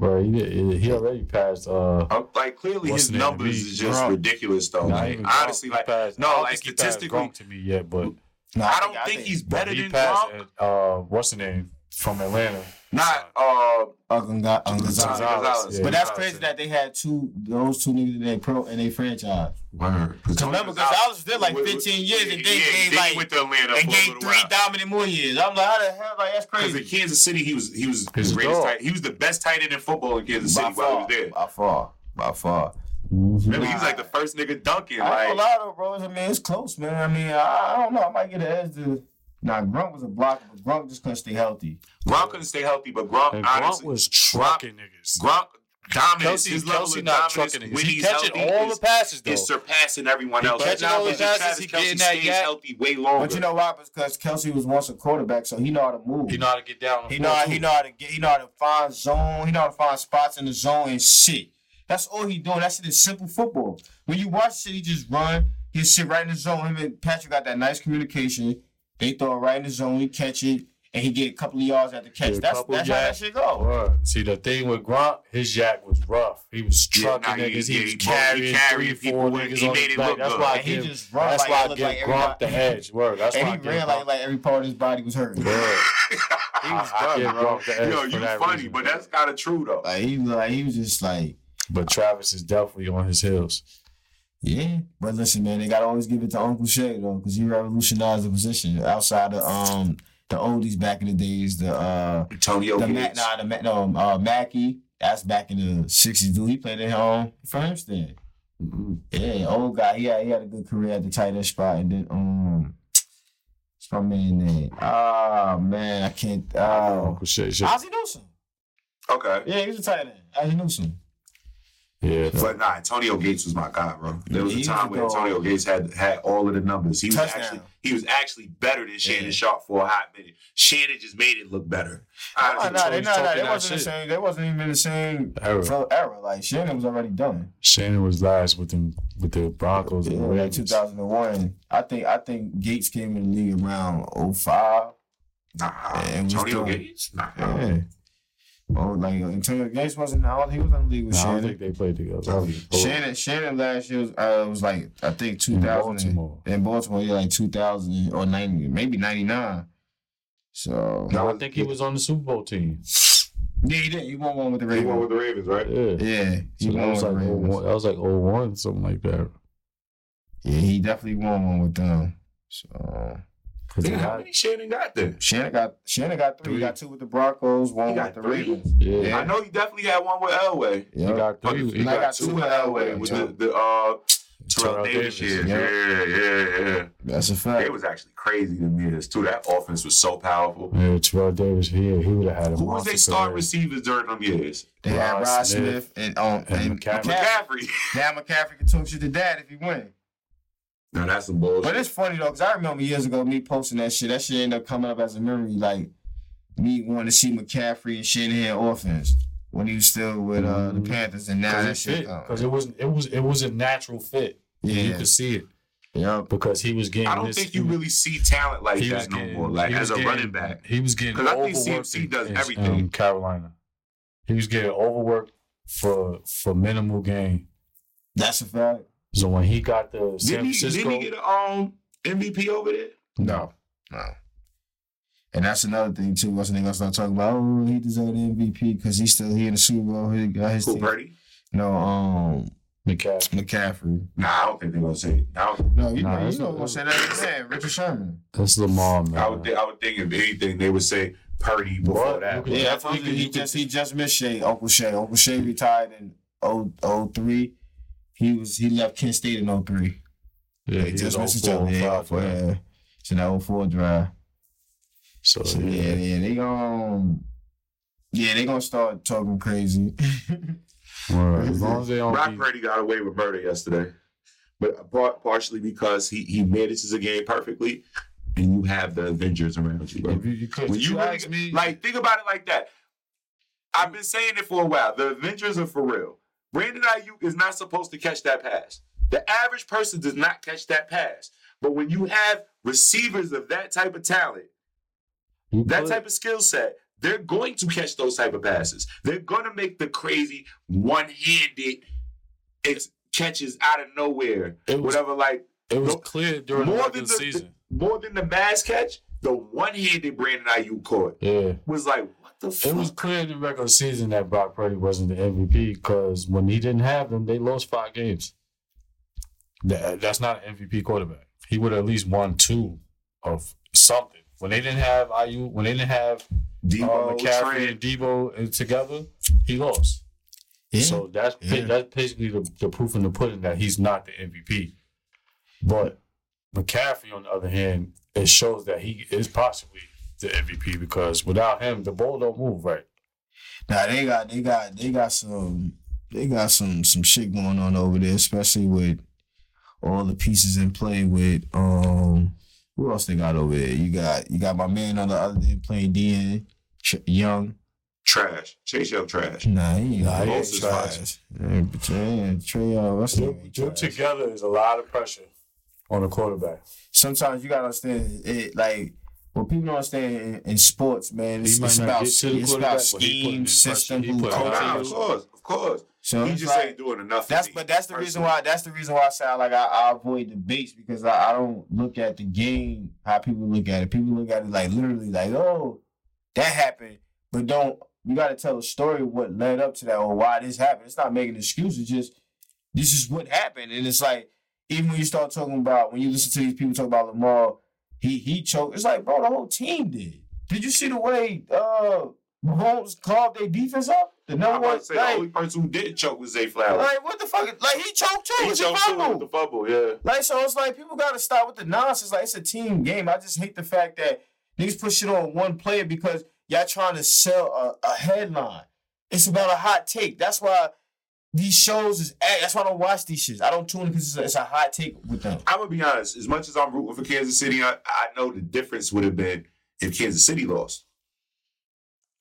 Bro, he did, he already passed. Uh, like clearly his numbers Me, is just Gronk. ridiculous though. not Like, honestly, like He passed- no, I like think he passed statistically, to me yet, but No, I don't think, he's better he than passed. Gronk. Uh, what's the name from Atlanta? Not uh, Uncle Gonzalez. Gonzalez. Gonzalez, yeah. But that's crazy yeah. that they had two those two niggas in their pro in their franchise. word. Cause remember, Gonzalez was there like With- 15 years and they yeah, gave like he went to Atlanta and for gave three while. dominant more years. I'm like, how the hell? Like that's crazy. Because in Kansas City, he was he was the He's a greatest dog. tight. He was the best tight end in football in Kansas by City while he far, was there. by far, by far. Remember, he was like the first nigga dunking. I ain't Like, gonna lie though, bro. I mean, it's close, man. I mean, I, I don't know. I might get an edge to. Nah, Gronk was a blocker, but Gronk just couldn't stay healthy. Gronk couldn't stay healthy, but Gronk And Gronk honestly, was trucking niggas. Gronk dominance. Kelce, his level Kelce of not dominance trucking niggas. when He he's catching healthy all is, the passes though. is surpassing everyone He else. catching Now, all the passes, Travis he Kelce getting that stays healthy way longer. But you know why? Because Kelce was once a quarterback, so he know how to move. He know how to get down. He know how, he know how to get. He know how to find zone. He know how to find spots in the zone and shit. That's all he doing. That shit is simple football. When you watch shit, he just run. He sit right in the zone. Him and Patrick got that nice communication. They throw it right in the zone. He catch it, and he get a couple of yards at the catch. Yeah, That's couple that's how that yards. shit go. Word. See the thing with Gronk, his YAC was rough. He was Yeah, trucking nah, he- niggas. He, yeah, was he- he carrying carried three, four niggas He on made his it back. look That's good. why And he give. just run That's like why it I give like Gronk the everybody- edge. Word. That's And why he I ran like like every part of his body was hurt. Word. He was I done, give bro. Gronk the edge Yo, you that funny, reason. but that's kind of true though. Like he like he was just like But Travis is definitely on his heels. Yeah. But listen, man, they gotta always give it to Uncle Shay though, because he revolutionized the position outside of um the oldies back in the days. The uh Antonio the Mac, nah, the Mac, no, uh, Mackey. That's back in the '60s. Dude, he played at home for Hempstead. Mhm. Yeah, old guy. He he had a good career at the tight end spot, and then um, what's my man name? Ah man, I can't. Uh, Uncle Shay. Ozzie Newsome. Okay. Yeah, he was a tight end. Ozzie Newsome. Yeah. But nah, Antonio Gates was my guy, bro. There was He a time a where. Antonio Gates had had all of the numbers. He was Touchdown. actually he was actually better than Shannon Yeah. Sharpe for a hot minute. Shannon just made it look better. Nah, Honestly, nah, they, he's nah, nah, they that wasn't the same. They wasn't even in the same Era. era. Like Shannon was already done. Shannon was last with them with the Broncos Yeah, and like 2001. I think I think Gates came in the league around 05. Nah, Yeah, Antonio still- Gates. Nah, Yeah. Oh, like Antonio Gates wasn't all He was on the league with Nah, I don't think they played together. Shannon, Shannon last year was, uh, was like I think two thousand Baltimore. in Baltimore. Yeah, like two thousand or ninety, maybe ninety nine. So No, I think he was on the Super Bowl team. yeah, he did. He won one with the he won Ravens. with the Ravens, right? Yeah. Yeah, he So that won was with like the Ravens. 01, that was like 01, something like that. Yeah, he definitely won one with them. So 'Cause Nigga, how had- many Shannon got there? Shannon got Shannon got three. He got two with the Broncos, one He with got the three? Ravens. Yeah. Yeah. I know he definitely had one with Elway. He got three. he He got, got two two with with Elway Elway, with yeah. the, the uh Terrell Terrell Davis Davis, years. yeah. Yeah, yeah, yeah. That's a fact. It was actually crazy to me as too. That offense was so powerful. Yeah, Terrell Davis, he, he would have had a Who was monster they start career. receivers during them years? they had Rod Rod Smith Smith, and um and and McCaffrey. McCaffrey. McCaffrey. Now McCaffrey can talk shit to dad if he win. No, that's some bullshit. But it's funny though, because I remember years ago me posting that shit. That shit ended up coming up as a memory, like me wanting to see McCaffrey and Shanahan offense when he was still with uh, the Mhm. Panthers, and now that Because shit. it. Because it was it was it was a natural fit. Yeah, you could see it yeah. because he was getting. I don't this, think you really see talent like he was that no getting- more. Like he as was a getting- running back. He was getting 'Cause I think CMC does in, everything. um, Carolina. He was getting overworked for for minimal gain. That's a fact. So when he got the San Didn't he, Francisco, didn't he get an um, MVP over there? No, no. And that's another thing too. What's nigga gonna start talking about? Oh, he deserved the MVP because he's still he in the Super Bowl. He got his Who, team. Purdy? No, um, McCaffrey. McCaffrey. Nah, I don't think they're gonna say. It. I, don't, No, you Nah, know, you that's know, not- gonna say that man, Richard Sherman. That's Lamar, man. I would. Think, I would think if anything, they would say Purdy before What? that. You could- Yeah, Definitely he, could- he you just could- he just missed Shay, Uncle Shay. Uncle Shay retired in 0, 03. He was he left Kent State in 03. yeah, he he just was missed 04, each other. Yeah, yeah. It's in that 04 drive. So So, yeah, yeah, yeah, they um yeah, they gonna start talking crazy. Word. as long as they don't. Brock beat- Purdy got away with murder yesterday, but par- partially because he he manages the game perfectly, and you have the Avengers around you, bro. You, you When you really ask me, like think about it like that. I've been saying it for a while. The Avengers are for real. Brandon Aiyuk is not supposed to catch that pass. The average person does not catch that pass. But when you have receivers of that type of talent, that type of skill set, they're going to catch those type of passes. They're going to make the crazy one-handed catches out of nowhere. It was- Whatever, like it was no- clear during the more than the, season. more than the mass catch, the one-handed Brandon Aiyuk caught yeah. was like, the? It was clear in the regular season that Brock Purdy wasn't the MVP because when he didn't have them, they lost five games. That, that's not an MVP quarterback. He would at least won two of something. When they didn't have IU, when they didn't have Debo, uh, McCaffrey Trent, and Debo uh, together, he lost. Yeah. So that's Yeah. that's basically the, the proof in the pudding that he's not the MVP. But McCaffrey, on the other hand, it shows that he is possibly the MVP because without him, the ball don't move right. Nah, they got they got they got some they got some some shit going on over there, especially with all the pieces in play with um who else they got over there? You got you got my man on the other end playing DN Ch- Young. trash. Chase Young trash. Nah, he ain't Nah, he ain't trash. Yeah, but Trey, Trey Young, what's the Them, name? them together is a lot of pressure on a quarterback. Sometimes you gotta understand it like what people don't understand in, in sports, man. It's, He might it's about get to the it's quarterback, about but he putting scheme, system, who putting in coaches. of course, of course. So he just like- ain't doing enough. That's but that's the reason why that's the reason why I sound like I, I avoid debates because I, I don't look at the game how people look at it. People look at it like literally like, oh, that happened, but don't you got to tell a story of what led up to that or why this happened. It's not making excuses. Just this is what happened, and it's like even when you start talking about when you listen to these people talk about Lamar, he he choked. It's like bro, the whole team did. Did you see the way uh Mahomes called their defense up? The number one say like, the only person who didn't choke was Zay Flowers. like what the fuck? Like he choked too. he It's choked too with the fumble. Yeah. Like so, it's like people got to stop with the nonsense. Like it's a team game. I just hate the fact that niggas push it on one player because y'all trying to sell a, a headline. It's about a hot take. That's why these shows is. That's why I don't watch these shits. I don't tune in because it's, a- it's a hot take with them. I'm gonna be honest. As much as I'm rooting for Kansas City, I, I know the difference would have been if Kansas City lost.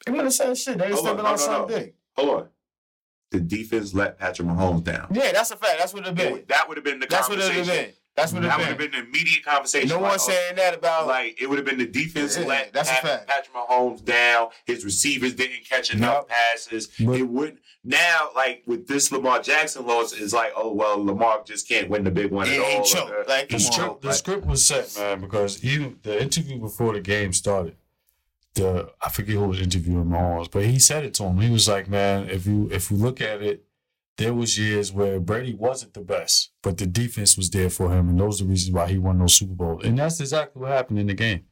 They doing the same shit. They Hold stepping on, no, no, Hold on. The defense let Patrick Mahomes down. Yeah, that's a fact. That's what it been. That would have been the That's what it conversation. been. That's what that would have been. an immediate conversation. No Like, one's oh, saying that about. Like it would have been the defense Yeah, let that's a fact. Patrick Mahomes down. His receivers didn't catch enough passes. But- it would now like with this Lamar Jackson loss, is like oh well Lamar just can't win the big one It at ain't all. choke. or uh, the- Like, The come on. script, the Like- script was set, man, because even the interview before the game started, the I forget who was interviewing Mahomes, but he said it to him. He was like, "Man, if you if you look at it, there was years where Brady wasn't the best, but the defense was there for him, and those are the reasons why he won those Super Bowls. And that's exactly what happened in the game.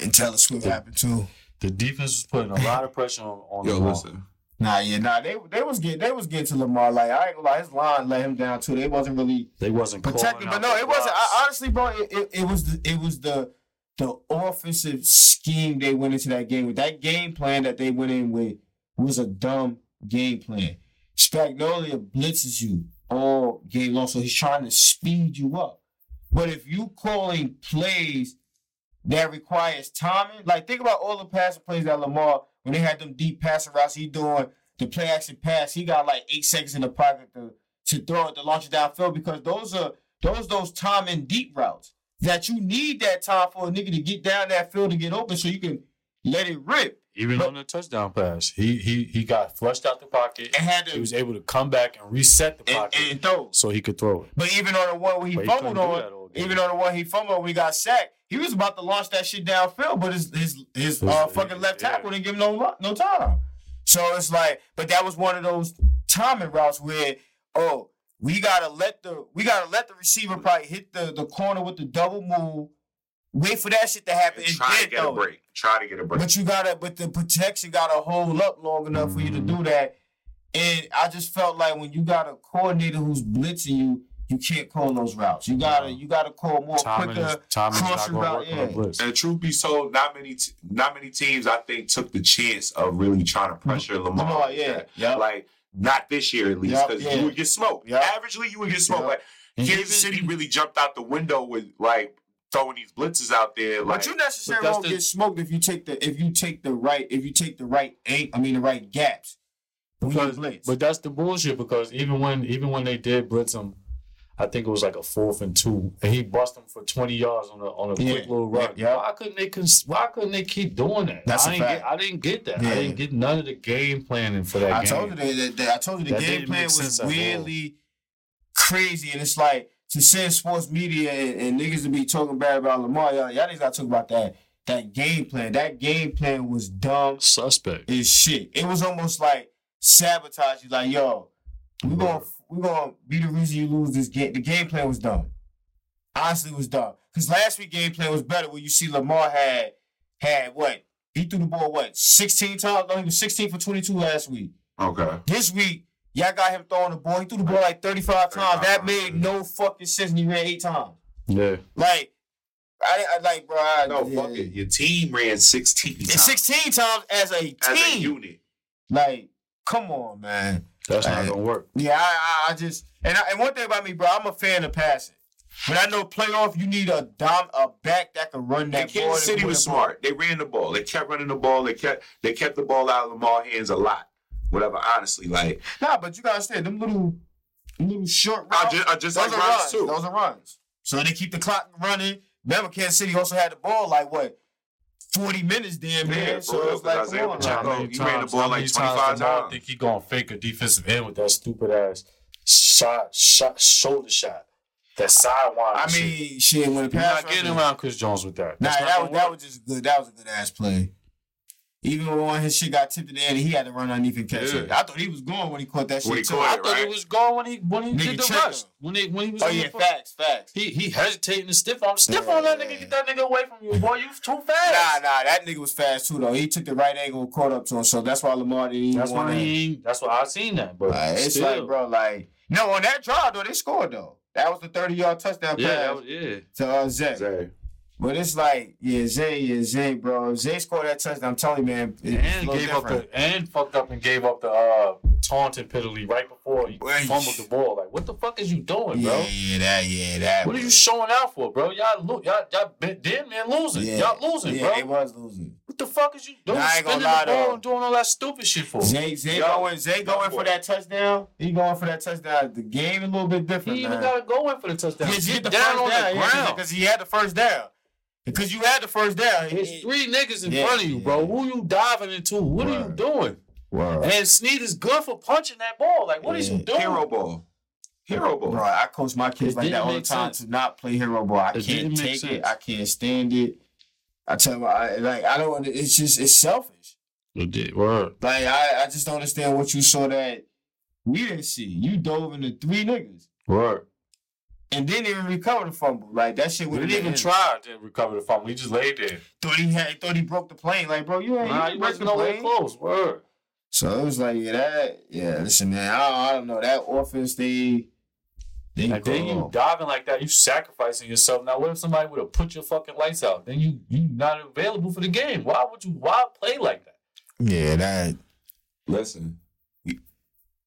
and tell Taylor Swift happened too. The defense was putting a lot of pressure on, on Yo, Lamar. listen. Nah, yeah, nah. They they was getting they was getting to Lamar. Like I ain't gonna lie, his line let him down too. They wasn't really They wasn't protecting, but no, the it wasn't. I, honestly, bro, it, it, it was the it was the the offensive scheme they went into that game with. That game plan that they went in with was a dumb game plan. Spagnuolo blitzes you all game long, so he's trying to speed you up. But if you calling plays that requires timing, like think about all the passing plays that Lamar when they had them deep passing routes, he doing the play action pass. He got like eight seconds in the pocket to to throw it to launch it downfield because those are those those time deep routes that you need that time for a nigga to get down that field to get open so you can let it rip. Even on the touchdown pass, he he he got flushed out the pocket. And had He was able to come back and reset the pocket and throw. so he could throw it. But even on the one where he But fumbled couldn't on, that all game. even on the one he fumbled when he got sacked, he was about to launch that shit downfield, but his his his uh, fucking left yeah. tackle didn't give him no no time. So it's like, but that was one of those timing routes where, oh, we gotta let the we gotta let the receiver probably hit the the corner with the double move, wait for that shit to happen, And and try to then get a break. Try to get a break. But you gotta, but the protection gotta hold up long enough for you to do that. And I just felt like when you got a coordinator who's blitzing you, you can't call those routes. You gotta, you gotta call more Timing quicker. timing is not crossing going route, yeah. And truth be told, not many, t- not many teams I think took the chance of really trying to pressure mm-hmm. Lamar. Lamar, like yeah, that. yeah. Like not this year at least, Yup, because yeah. you would get smoked. Yup. Averagely, you would get smoked. Yup. Like Kansas City really jumped out the window with like throwing these blitzes out there. Like But you necessarily But that's won't the- get smoked if you take the if you take the right if you take the right eight I mean the right gaps. Because, but that's the bullshit because even when even when they did blitz him, I think it was like a fourth and two, and he bust him for twenty yards on a on a Yeah. quick little run. Yeah. Why couldn't they? Cons- why couldn't they keep doing that? That's I a didn't fact. get. I didn't get that. Yeah. I didn't get none of the game planning for that I game. told you that, that, that- I told you the That game plan was sense weirdly crazy, and it's like to send sports media and, and niggas to be talking bad about Lamar. Y'all, y'all niggas got to talk about that that game plan. That game plan was dumb Suspect. as shit. It was almost like sabotage. You like, yo, we gonna we gonna be the reason you lose this game. The game plan was dumb. Honestly, it was dumb. Cause last week game plan was better. When you see Lamar had had what he threw the ball what sixteen times. No, he was sixteen for twenty two last week. Okay. This week, y'all got him throwing the ball. He threw the ball like 35 times. That made no fucking sense. And he ran eight times. Yeah. Like, I, I like, bro. I, No, yeah. fuck it. Your team ran 16 And times 16 times as a team. as a unit. like, come on, man. That's not gonna work. Yeah, I, I, I just and I, and one thing about me, bro, I'm a fan of passing. But I know playoff, you need a dom a back that can run that ball. Kansas and City was the ball. smart. They ran the ball. They kept running the ball. They kept they kept the ball out of Lamar's hands a lot. Whatever, honestly. Like Nah, but you gotta understand them little, little short I routes. just, I just those like are runs runs. too. Those are runs. So they keep the clock running. Remember, Kansas City also had the ball like what, forty minutes, damn Yeah, man. for so real, it's like, 'cause come on, Isiah now. Pacheco- he ran the ball how like many 25 Lamar times. think he gonna fake a defensive end with that stupid ass shot, shot, shoulder shot, that sidewind. I mean, shit. When the you're pass not getting around Chris Jones with that. Nah, That's not that was that was just good. That was a good ass play. Even when his shit got tipped in the air, he had to run underneath and catch Yeah. it. I thought he was going when he caught that shit When he too. caught I it, thought he was gone when he when he Nigga did the tricked rush. him. When he when he was Oh on yeah, the- facts, facts. He he hesitating to stiff arm. Stiff on that nigga. Get that nigga away from you, boy. You too fast. Nah, nah, that nigga was fast too though. He took the right angle and caught up to him, so that's why Lamar didn't even That's want why he. ain't- That's why I seen that. But Like, it's like, bro, like no, on that drive though, they scored though. That was the thirty yard touchdown Yeah, pass that was, yeah. to uh, Zay. Zay. But it's like, yeah, Zay, yeah, Zay, bro. Zay scored that touchdown. I'm telling you, man, And gave up the and fucked up and gave up the uh taunting penalty right before he Well, fumbled the ball. Like, what the fuck is you doing, bro? yeah, that, yeah, that. What are you showing out for, bro? Y'all, lo- y'all, y'all been damn near losing. Yeah. Y'all losing, Yeah, bro. they was losing. What the fuck is you doing? Nah, I ain't gonna Spinning lie, the ball though. and doing all that stupid shit for? Zay, Zay Yo, going, Zay going for that touchdown. He going for that touchdown. The game a little bit different, He man. even gotta go in for the touchdown. He Get had the down first on down, the yeah, ground. because he had the first down. Because you had the first down. There's It- three niggas in Yeah, front of you, bro. Who you diving into? What are you doing? Word. And Sneed is good for punching that ball. Like, what is Yeah. you doing? Hero ball. Hero ball. Bro, I coach my kids It like that all the time sense. to not play hero ball. I It can't didn't make take it. I can't stand it. I tell you, I, like I don't. It's just it's selfish. It did. Word. Like I, I just don't understand what you saw that we didn't see. You dove into three niggas Word. And didn't even recover the fumble. Like that shit. We would didn't even try to recover the fumble. We just laid there. Thought he had. Thought he broke the plane. Like bro, you ain't. Nah, you he break wasn't the plane. close. Word. So it was like yeah, that. Yeah, listen, man. I, I don't know that offense. They. They And then you diving like that, you sacrificing yourself. Now, what if somebody would have put your fucking lights out? Then you you not available for the game. Why would you? Why play like that? Yeah, that. Listen.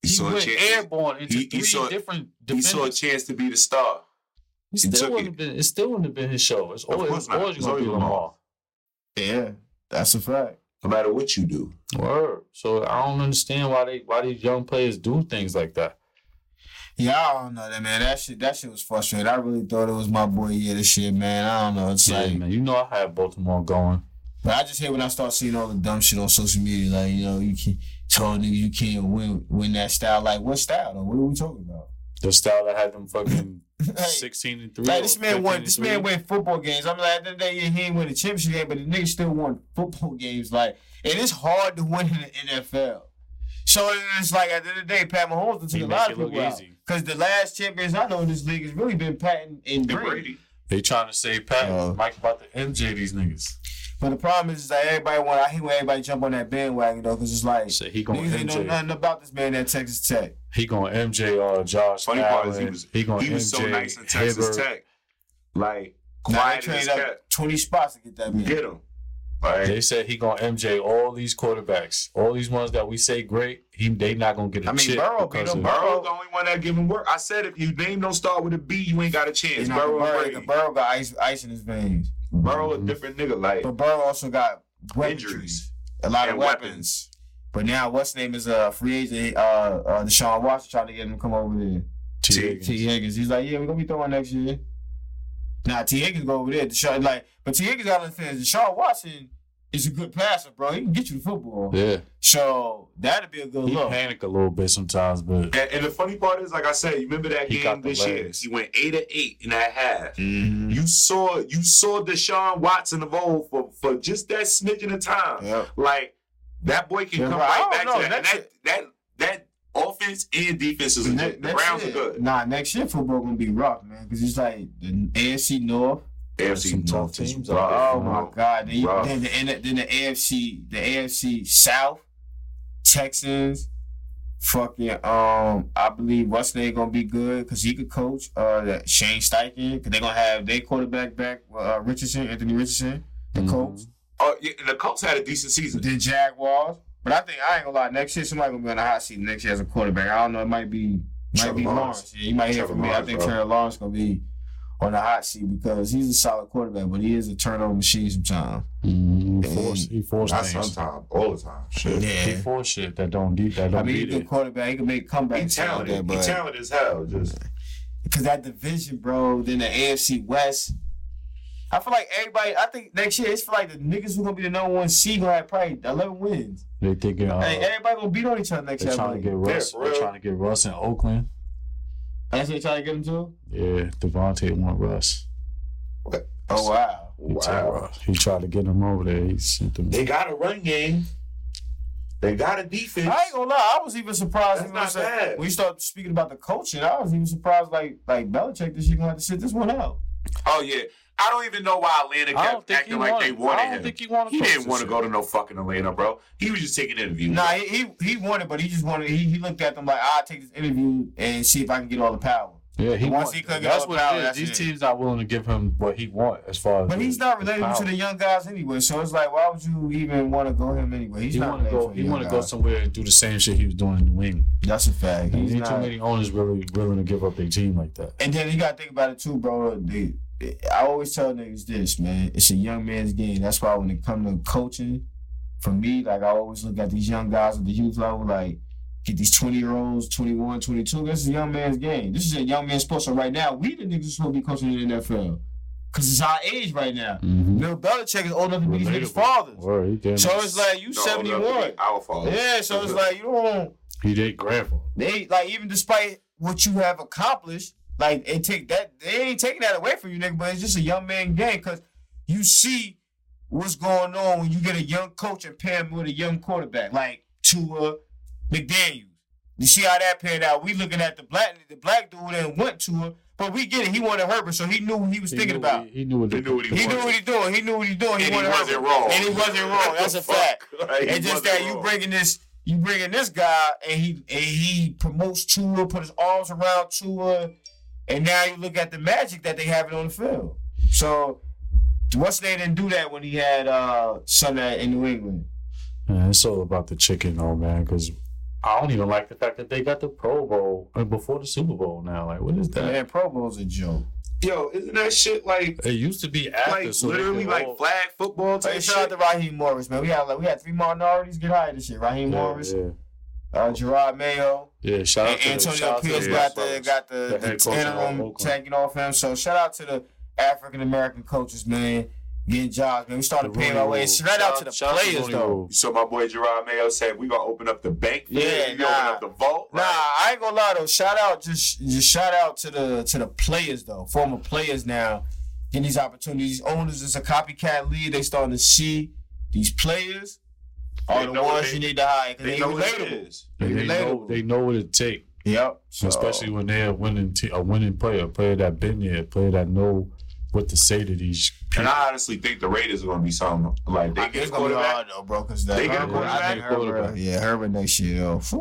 He, he He, saw a went chance. airborne into he- he three saw- different He saw a chance to be the star. He still wouldn't have been. It still wouldn't have been his show. It's always, it's always It's gonna be always Lamar. Yeah, that's a fact. No matter what you do. Word. So I don't understand why they why these young players do things like that. Yeah, I don't know that man. That shit, that shit was frustrating. I really thought it was my boy. Yeah, this shit, man. I don't know. It's Yeah, like, man. You know I had Baltimore going. but I just hate when I start seeing all the dumb shit on social media. Like, you know, you can told niggas you can't win win that style. Like, what style? Though? What are we talking about? The style that had them fucking Like, sixteen and three. like this man won. This man win football games. I'm like, at the end of the day, he ain't win the championship game, but the nigga still won football games. Like, and it's hard to win in the NFL. So it's like at the end of the day, Pat Mahomes took He a make lot of look people out. Because the last champions I know in this league has really been Pat and, and And Brady. Brady. They trying to say Pat Uh, Mike about to MJ these niggas. But the problem is, is that everybody want. I hate when everybody jump on that bandwagon though, because it's like Say he going niggas ain't know nothing about this man at Texas Tech. He going MJ uh Josh Funny part Allen. is he was he going he was MJ, so nice in Texas Hibbert. Tech. Like Now quiet as traded cat. up twenty spots to get that man. Get him. Like They said he gonna MJ all these quarterbacks, all these ones that we say great. He they not gonna get a I mean, chip Burrow beat because him. Burrow- Burrow's the only one that give him work. I said if your name don't start with a B, you ain't got a chance. He's not Burrow, Burrow, the Burrow got ice, ice in his veins, Burrow a Mhm. different nigga. Like but Burrow also got weaponry, injuries a lot of weapons. weapons. But now, what's name is a free agent? Uh, uh, Deshaun Watson trying to get him to come over there. T. T- Higgins. Tee Higgins. He's like, yeah, we're gonna be throwing next year. Nah, Tee Higgins go over there. Deshaun, like, but Tee Higgins got understand. Deshaun Watson is a good passer, bro. He can get you the football. Yeah, So that'd be a good he look. panic a little bit sometimes, but And, and the funny part is, like I said, you remember that He game the this year? He went eight to eight in that half. Mm-hmm. You saw you saw Deshaun Watson of old for, for just that smidgen of time. Yep. Like that boy can Yeah, come bro, right back know. to that. And that that that offense and defense is Ne- legit. The next Browns year- are good. Nah, next year football gonna be rough, man, because it's like the AFC North. AFC some tough North is teams rough. Oh my God! Then, you, then, the, then, the, then AFC, the AFC South, Texans, fucking um, I believe what's name gonna be good because he could coach. Uh, that Shane Steichen because they're gonna have their quarterback back, uh, Richardson, Anthony Richardson, the Mhm. coach. Oh, yeah, the Colts had a decent season. The Jaguars, but I think I ain't gonna lie. Next year, somebody gonna be on the hot seat next year as a quarterback. I don't know. It might be might Trevor be Lawrence. Lawrence. Yeah, you might hear Trevor from me. I think bro. Trevor Lawrence gonna be on the hot seat because he's a solid quarterback, but he is a turnover machine sometimes. Mhm, he forced he forced Not things. sometimes, all the time. Shit. He forced shit that don't de- that I don't mean, he's a good it. quarterback. He can make comebacks. He's like talented. that, He's but talented as hell. Just because that division, bro, then the AFC West. I feel like everybody. I think next year it's for like the niggas who gonna be the number one seed gonna have probably eleven wins. They thinking uh, Hey, everybody gonna beat on each other next they're year. Trying to get Russ. for they're trying to get Russ in Oakland. That's what they trying to get him to. Yeah, Davante want Russ. Oh wow. He, tried, he tried to get him over there. He sent him. They got a run game. They got a defense. I ain't gonna lie, I was even surprised That's you know what I'm not saying? bad. when you start speaking about the coaching. I was even surprised like like Belichick this year gonna have to sit this one out. Oh yeah. I don't even know why Atlanta kept acting like wanted. they wanted I don't him. think he wanted. he didn't want to go to no fucking Atlanta, bro. He was just taking interviews. Nah, he he, he wanted, but he just wanted. He, he looked at them like, I'll take this interview and see if I can get all the power. Yeah, he wants. he couldn't get That's all what power, it is. that's These it. teams not willing to give him what he want as far as. But the- he's not related to the young guys anyway. So it's like, why would you even want to go him anyway? He's He not want to go. He want to go somewhere and do the same shit he was doing in New England. That's a fact. He's He's ain't not. too many owners really willing to give up their team like that. And then you gotta think about it too, bro. The, I always tell niggas this, man. It's a young man's game. That's why when it comes to coaching, for me, like I always look at these young guys at the youth level, like get these 20 year olds, 21, 22. This is a young man's game. This is a young man's sport. So right now, we the niggas supposed to be coaching in the NFL. Cause it's our age right now. Mm-hmm. Bill Belichick is old enough to be these niggas' fathers. Word, he damn So it's like you No, 71. no, Our fault. Yeah, so it's like you don't he did grandfather. they like even despite what you have accomplished, like it take that they ain't taking that away from you, nigga. But it's just a young man game because you see what's going on when you get a young coach and pair him with a young quarterback like Tua McDaniels. You see how that panned out. We looking at the black the black dude and went to her, but we get it. He wanted Herbert, so he knew what he was He thinking about. he, he knew what He the- knew what he, He knew what he doing. He knew what he doing. He and he wanted wasn't Herbert. wrong. And he wasn't wrong. That's a fact. Like, he It's just wasn't that you bringing this, you bringing this guy, and he and he promotes Tua, put his arms around Tua, and now you look at the magic that they have it on the field. So, what's they didn't do that when he had uh Sunday in New England? Man, it's all about the chicken, though, man. Because I don't even like the fact that they got the Pro Bowl uh, before the Super Bowl. Now, like, what is that? Man, Pro Bowl's a joke. Yo, isn't that shit like It used to be after, like so literally like all- flag football Hey, type shout out shit? to Raheem Morris, man. We had like we had three minorities get hired this year. Raheem Yeah, Morris, yeah, uh, Gerard Mayo, yeah. Shout out and to Antonio shout to Pierce got the got the, The the, head coach of interim Oakland. taking off him. So shout out to the African American coaches, man, getting jobs, man. We started paying our way. Rule. Shout out to the Shout players Rooney though. So my boy Gerard Mayo said we gonna open up the bank. for Yeah, you. We nah. open up the vault. Nah, I ain't gonna lie though. Shout out, just just shout out to the to the players though, former players now getting these opportunities. Owners is a copycat league. They starting to see these players are They the ones they- you need to hire They they, know what it relatable. They they know they know what it take, Yep. So, especially when they're a winning te- a winning player, a player that been there, a player that know what to say to these people. And I honestly think the Raiders are gonna be something like they I- get a gonna be quarterback. hard though, bro. Because They get a Herbert, I quarterback? think Herbert, yeah, Herbert next year though.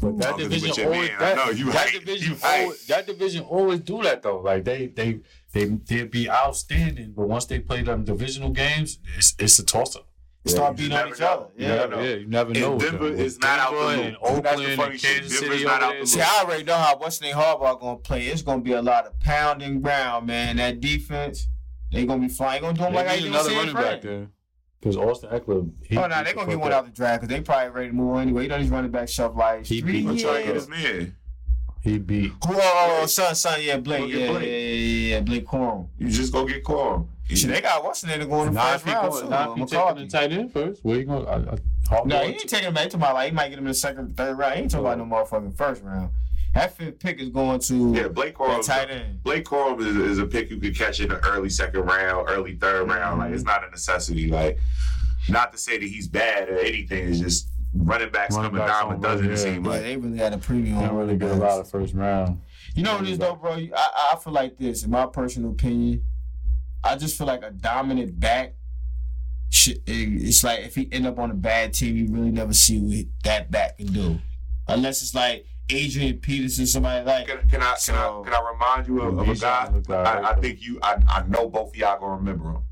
But that division always man, that, know you that hype. division You hype. always, that division always do that though. Like they they they they'd be outstanding, but once they play them divisional games, it's it's a toss up. Start you beating on each know. other. You Yeah. know. yeah, you never And know. with Denver is not out the Denver loop. and That's the Oakland and. Kansas City not out there. the See. I already know how What's name Harbaugh gonna play. It's gonna be a lot of pounding ground, man. That defense, they gonna be flying. Gonna do them like They I need do another San running back there. Because Austin Ekeler, he Oh no, beat they the gonna get fuck one up. out the draft because they probably ready to move anyway. You know these running back shelf like He three beat- I'm years. trying to get his man. He beat. Who? Oh, oh, oh son, son, yeah, Blake, Go get yeah, yeah, yeah, yeah, Blake Corum. You just go get Corum. Shit, they got what's the name to go in the Now first if he round going, too. now if he taking the tight end first, where you going? I, I, Hawk No, going he ain't taking him back. He talking about like he might get him in the second, third round. He ain't talking about no motherfucking first round. That fifth pick is going to Yeah, Blake that Corum. tight end. Blake Corum is, is a pick you could catch in the early second round, early third round. Like mm-hmm. it's not a necessity. Like not to say that he's bad or anything. It's just running backs Running come a backs dime a don't It yeah. seem Yeah, like they really had a premium Don't really running get a lot of first round. You know what it is though, bro? I, I feel like this, in my personal opinion. I just feel like a dominant back. It's like if he end up on a bad team, you really never see what that back can do, unless it's like Adrian Peterson, somebody like. Can, can I can I can I remind you of, of a He's guy? look all right, I, I think you. I, I know both of y'all gonna remember him.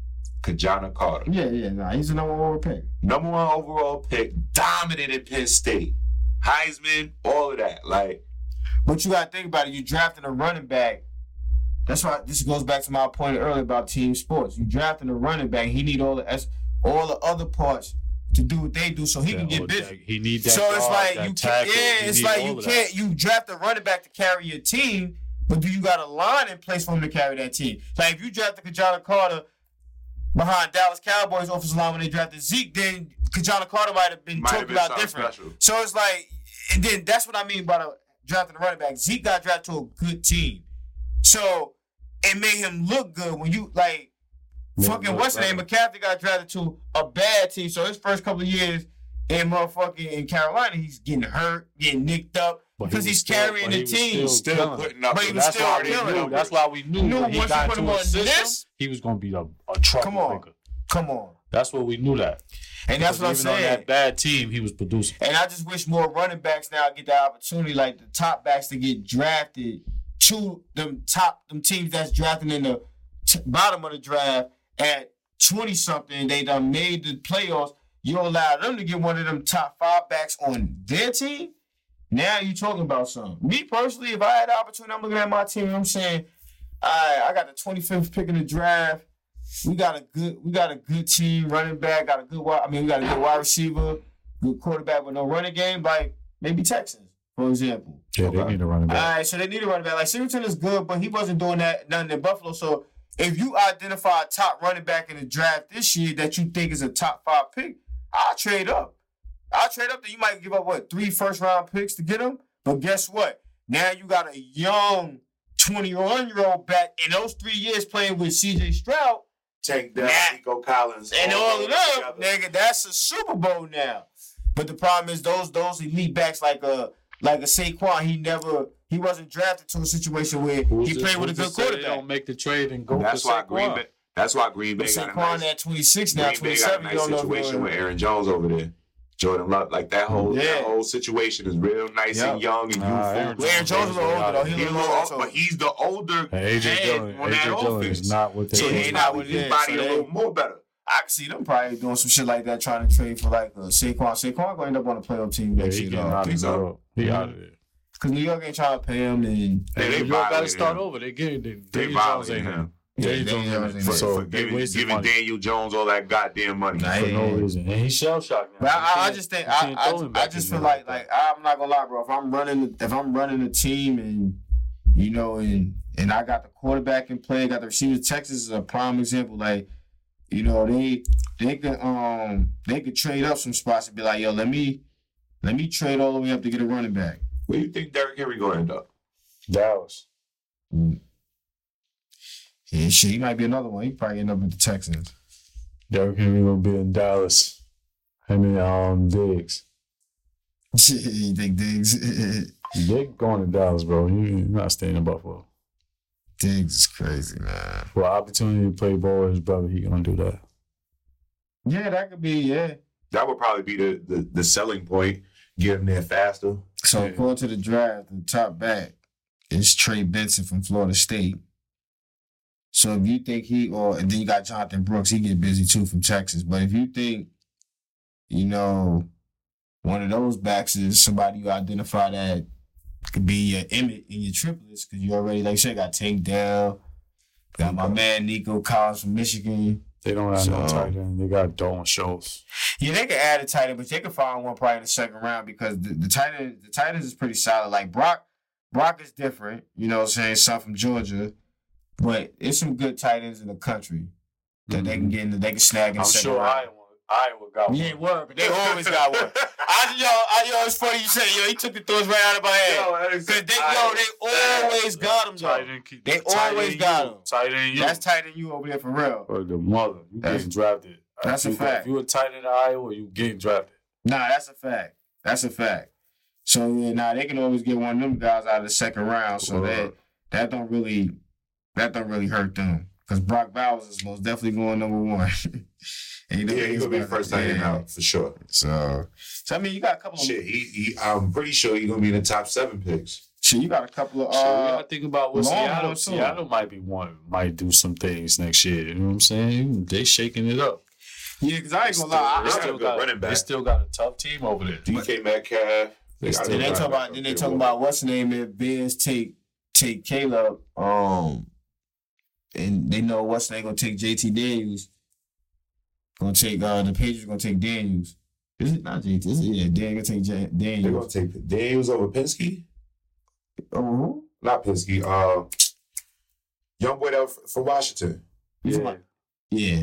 Ki-Jana Carter, Yeah, yeah, nah, he's the number one overall pick. number one overall pick, dominant at Penn State, Heisman, all of that. Like But you gotta think about it. You're drafting a running back. That's why this goes back to my point earlier about team sports. You drafting a running back. He need all the es- all the other parts to do what they do, so he can get busy. that- He need that. So it's like you can't. Yeah, it's like you can't. You draft a running back to carry your team, but do you got a line in place for him to carry that team? Like if you drafted Ki-Jana Carter behind Dallas Cowboys offensive line when they drafted Zeke, then Ki-Jana Carter might have been might talked about different. special. So it's like, and then that's what I mean by the drafting a running back. Zeke got drafted to a good team, so it made him look good when you like. Made him fucking what's the name? McCaffrey got drafted to a bad team. So his first couple of years in motherfucking in Carolina, he's getting hurt, getting nicked up But he because he's still- carrying the he team. still Still putting up. But he was That's still why killing knew. That's why we knew Knew when he got into a system, this- he was going to be a, a trouble Come on. maker. Come on, That's what we knew that. and that's what I'm Because even on that bad team, he was producing. And I just wish more running backs now get the opportunity, like the top backs, to get drafted to them top them teams that's drafting in the t- bottom of the draft at twenty something. They done made the playoffs. You allow them to get one of them top five backs on their team. Now you talking about something. Me personally, if I had the opportunity, I'm looking at my team I'm saying, all right, I got the 25th pick in the draft. We got a good, we got a good team, running back, got a good wide. I mean, we got a good wide receiver, good quarterback with no running game, like maybe Texans, for example. Yeah, they need to run it back. All right, so they need a running back. Like Singleton is good, but he wasn't doing that nothing in Buffalo. So if you identify a top running back in the draft this year that you think is a top five pick, I'll trade up. I'll trade up. Then you might give up what three first round picks to get him. But guess what? Now you got a young 21 year old back in those three years playing with CJ Stroud Tank down, Nico Collins, and all of them, together. nigga. That's a Super Bowl now. But the problem is those those elite backs like a like a Saquon, he never he wasn't drafted to a situation where Who's he to- played with a good say They quarterback. don't make the trade and go That's for why Saquon. Green Bay. That's why Green Bay But got a Saquon nice, at 26 now, Green Bay got a 27. Nice don't know if situation with Aaron Jones over there. Jordan Love, like that whole Yeah. that whole situation is real nice Yep. and young and Nah, youthful. Aaron Aaron Jones is older though. He He's a a little little older. old, but he's the older Hey, AJ head Dillon, on that AJ Dillon offense. is not what they So he's not not what his body So a little more better. I can see them probably doing some shit like that, trying to trade for like a Saquon. Saquon gonna end up on a playoff team Yeah, next he year getting though. out think so. He out of there. Because New York ain't trying to pay him. And Yeah, they New York got to start him. over. They get they, They Daniel Jones violated ain't him Yeah, Daniel Daniel Jones Jones ain't ain't for. So for giving, giving. Daniel Jones all that goddamn money. Nah, for no reason. And he's shell shocked now. But I, I just think you I, I, I just feel like like I'm not gonna lie, bro. If I'm running if I'm running a team and you know and and I got the quarterback in play, got the receivers. Texas is a prime example. Like you know they they could um they could trade up some spots and be like, yo, let me let me trade all the way up to get a running back. Where do you think Derrick Henry going to end up? Dallas. Yeah, shit, he might be another one. He probably end up with the Texans. Derrick Henry gonna be in Dallas. Him and um Diggs. you think Diggs? Dick going to Dallas, bro. You- not staying in Buffalo. Diggs is crazy, man. For opportunity to play ball with his brother, he gonna do that. Yeah, that could be. Yeah. That would probably be the, the, the selling point. Get him there faster. So Yeah. according to the draft, the top back is Trey Benson from Florida State. So if you think he or and then you got Jonathan Brooks, he get busy too from Texas. But if you think, you know, one of those backs is somebody you identify that could be your Emmitt and your triplets, because you already, like I said, got Tank Dell, got my man Nico Collins from Michigan. They don't have no So- tight end. They got Dalton Schultz. Yeah, they could add a tight end, but they could find one probably in the second round because the, the tight end, the tight ends is pretty solid. Like Brock, Brock is different, you know what I'm saying? Son from Georgia. But it's some good tight ends in the country that they can mm-hmm. get in, the, they can snag in the I'm second sure round. Iowa, Iowa got one. Yeah, word, but they always got one. I, yo, I, yo, it's funny you say, yo, he took the thoughts right out of my head. Cause they, yo, they always got him, Tight though. keep- They always got you. him. Tight end, you. That's tight than you over there for real. or the mother. You That's- getting drafted. that's If a you- fact. If you a tight end in Iowa, you getting drafted. Nah, that's a fact. That's a fact. So yeah, nah, they can always get one of them guys out of the second round. So that that don't really that don't really hurt them. Cause Brock Bowers is most definitely going number one. and you know Yeah, he's gonna be about first it. tight end Yeah. out for sure. So, so I mean, you got a couple of Shit, he, he I'm pretty sure he's gonna be in the top seven picks. shit. You got a couple of So we uh, gotta think about what Seattle. too. Seattle might be one, might do some things next year. You know what I'm saying? They shaking it up. yeah. Cause I ain't gonna lie. they still got, running back. they still got a tough team over there. DK Metcalf. They got then they talk about then they talk about what's the name if Bears take take Caleb um and they know what's they gonna take JT Daniels gonna take uh the Patriots gonna take Daniels is it not JT is it yeah Dan gonna take J- They're gonna Daniels take Daniels over Pinsky. over who Not Pinsky. Uh, young boy that from Washington. yeah yeah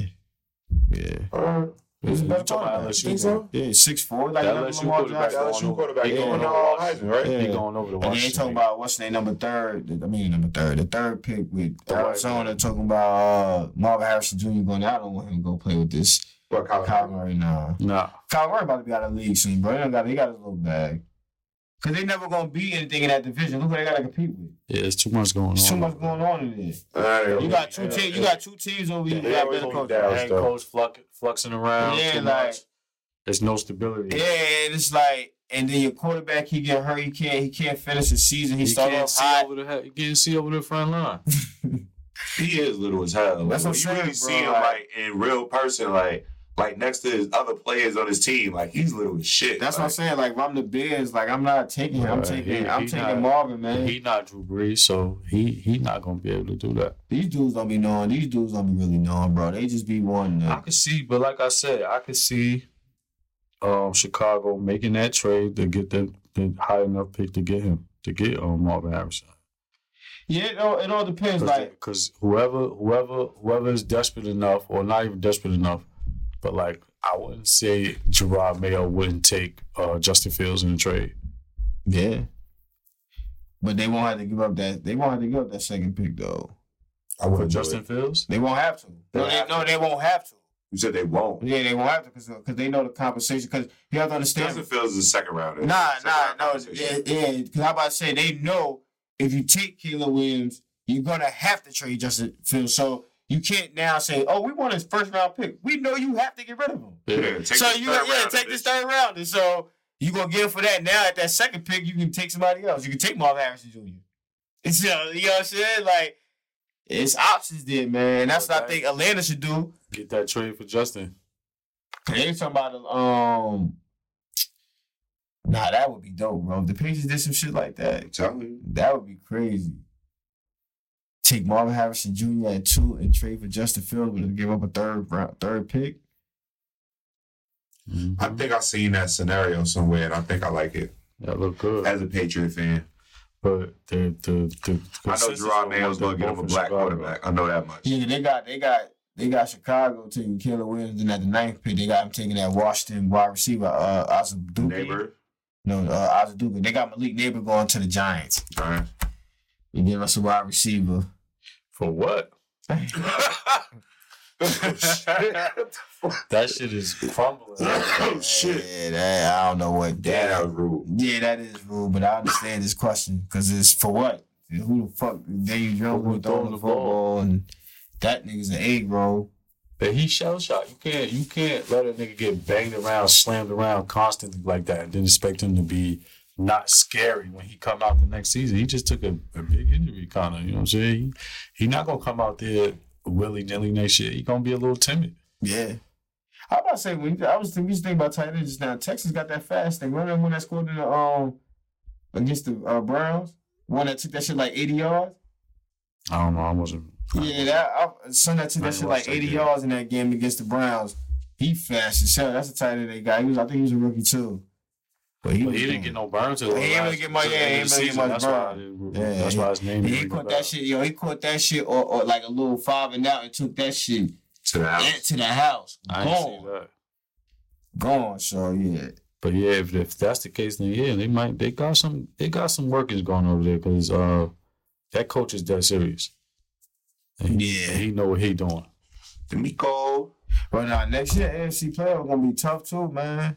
yeah Uh, He's a You better talking about quarterback. LSU, think so? yeah six four like That Lamar LSU quarterback Jackson. LSU going quarterback. They He going won the over Washington. Heisman, right? Yeah. They going over the And they ain't talking about what's their number third. I mean number third. The third pick with The white Arizona talking about uh, Marvin Harrison Jr. going. I don't want him to go play with this But Kyler Kyler Murray. Murray. Nah. Nah, Kyler Murray about to be out of the league soon, bro. He, got, he got his little bag. Cause they never gonna be anything in that division. Look what they gotta compete with. yeah, it's too much going on. There's too much going on in there. You got two yeah, teams. You got two teams over here. You Yeah, got always better gonna coaches. down. Head coach flux, fluxing around. Yeah, too like- much. There's no stability. Yeah, and it's like, and then your quarterback he get hurt. He can't. He can't finish the season. He, He started can't off hot. over the head. You can't see over the front line. He is little as hell. That's Like, what I'm you really bro, see him like- like in real person, like like next to his other players on his team, like he's little as shit. That's what I'm saying. Like, if I'm the Bears, like I'm not taking him. I'm taking. he- I'm he taking not- Marvin, man. He not Drew Brees, so he he not gonna be able to do that. These dudes don't be knowing. These dudes don't be really knowing, bro. They just be wanting. I To, could see, but like I said, I could see um Chicago making that trade to get the, the high enough pick to get him to get um Marvin Harrison. yeah, it all, it all depends. Like, Because whoever whoever whoever is desperate enough, or not even desperate enough, but like I wouldn't say Gerard Mayo wouldn't take uh, Justin Fields in the trade. yeah. But they won't have to give up that. They won't have to give up that second pick though. I For wouldn't Justin it. Fields, They won't have to. No, They they, have no, to. they won't have to. You said they won't. Yeah, they won't have to because because they know the compensation. Because you have to understand. Justin Fields is a second rounder. Nah, Second nah, round no, yeah, yeah. Because I'm about to say they know if you take Caleb Williams, you're gonna have to trade Justin Fields. So you can't now say, "Oh, we want his first round pick." We know you have to get rid of him. Yeah, take so you third yeah rounder, take this third round, and so you gonna get him for that. Now at that second pick, you can take somebody else. You can take Marvin Harrison Jr. It's, you know, you know what I'm saying? Like it's options there, man. And that's what I think Atlanta should do. get that trade for Justin. They talking about um. Nah, that would be dope, bro. If the Patriots did some shit like that, I'm that would be crazy. Take Marvin Harrison Jr. at two and trade for Justin Fields, but give up a third round, third pick. I think I've seen that scenario somewhere, and I think I like it that look good. as a Patriot fan. But the the the I know Gerard on Mayo's gonna get him a black Chicago. quarterback. I know that much. Yeah, they got they got they got Chicago taking Caleb Williams, and at the ninth pick, they got him taking that Washington wide receiver, uh, Azaduka. Neighbor. No, uh, Azaduka. They got Malik Nabers going to the Giants. All right. You give us a wide receiver. For what? That shit is crumbling. oh shit. Yeah, that, I don't know what Damn, that that. was rude. Yeah, that is rude, but I understand this question because it's for what? Who the fuck? Daniel Jones Who was throwing the football, and that nigga's an egg roll. But he shell shot. You can't you can't let a nigga get banged around, slammed around constantly like that, and then expect him to be not scary when he come out the next season. He just took a, a big injury, kind of. You know what I'm saying? He, he not gonna come out there willy nilly next year. He gonna be a little timid. Yeah. I was about to say when I was thinking, about tight end just now. Texas got that fast thing. Remember when that scored in the um against the uh, Browns? One that took that shit like eighty yards. I don't know. I wasn't. Yeah, that I, son that took that shit like eighty yards in that game against the Browns. He fast as hell. That's a tight end they got. He was, I think he was a rookie too. But he, But he didn't get no burn to He ain't really get much- yeah, he ain't really get much that's burn. Yeah, that's he- why his name. He caught that shit, yo. He caught that shit, or, or like a little five and out, and took that shit To the house. to the house. I didn't see Gone, gone. So yeah, But yeah, if, if that's the case, then yeah, they might they got some they got some workings going over there because uh that coach is dead serious. And Yeah. he know what he doing. Miko. but now next year AFC playoff gonna be tough too, man.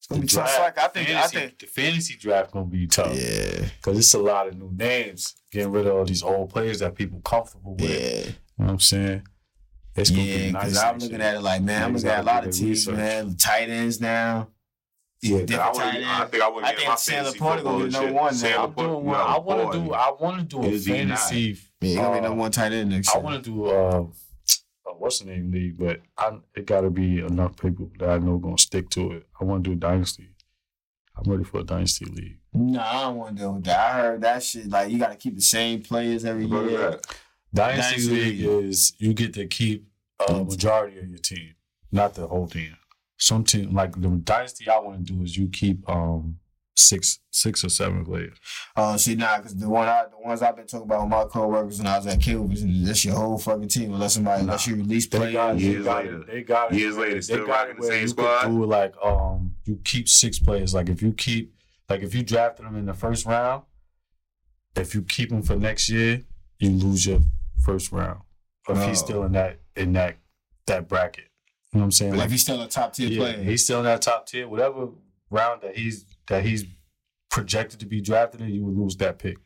It's gonna The be tough. draft, Like I think, fantasy, I think. the fantasy draft gonna be tough Yeah, because it's a lot of new names. Getting rid of all these old players that people comfortable with. yeah, You know what I'm saying? It's gonna yeah. be nice. Because I'm looking at it like, man, I'm looking at a lot of teams, research. man. Tight ends now. Yeah, I, Different wanna, tight I think I want I to think my Sam fantasy Laporta gonna be and number one now. I'm doing one. I want to do. I want to do a fantasy. Yeah, gonna be uh, number one tight end next I want to do uh, uh, what's the name league, but I it got to be enough people that I know gonna stick to it. I want to do dynasty. I'm ready for a dynasty league. No, I don't want to do that. I heard that shit. Like you got to keep the same players every year. that? Dynasty, Dynasty league league. is you get to keep a majority of your team, not the whole team. Some team like the dynasty I want to do is you keep um six six or seven players. Oh, see, nah, because the one I, the ones I've been talking about with my coworkers when I was at Kilvers, and that's your whole fucking team. Unless somebody, unless you release players. They players. got, they Years got later. it. They got it. Years later, They still got rocking it the where same you squad? could do like um you keep six players. Like if you keep like if you drafted them in the first round, if you keep them for next year, you lose your first round. If Oh. he's still in that in that that bracket, you know what I'm saying? But if he's still a top tier yeah, player, he's still in that top tier. Whatever round that he's that he's projected to be drafted in, you would lose that pick.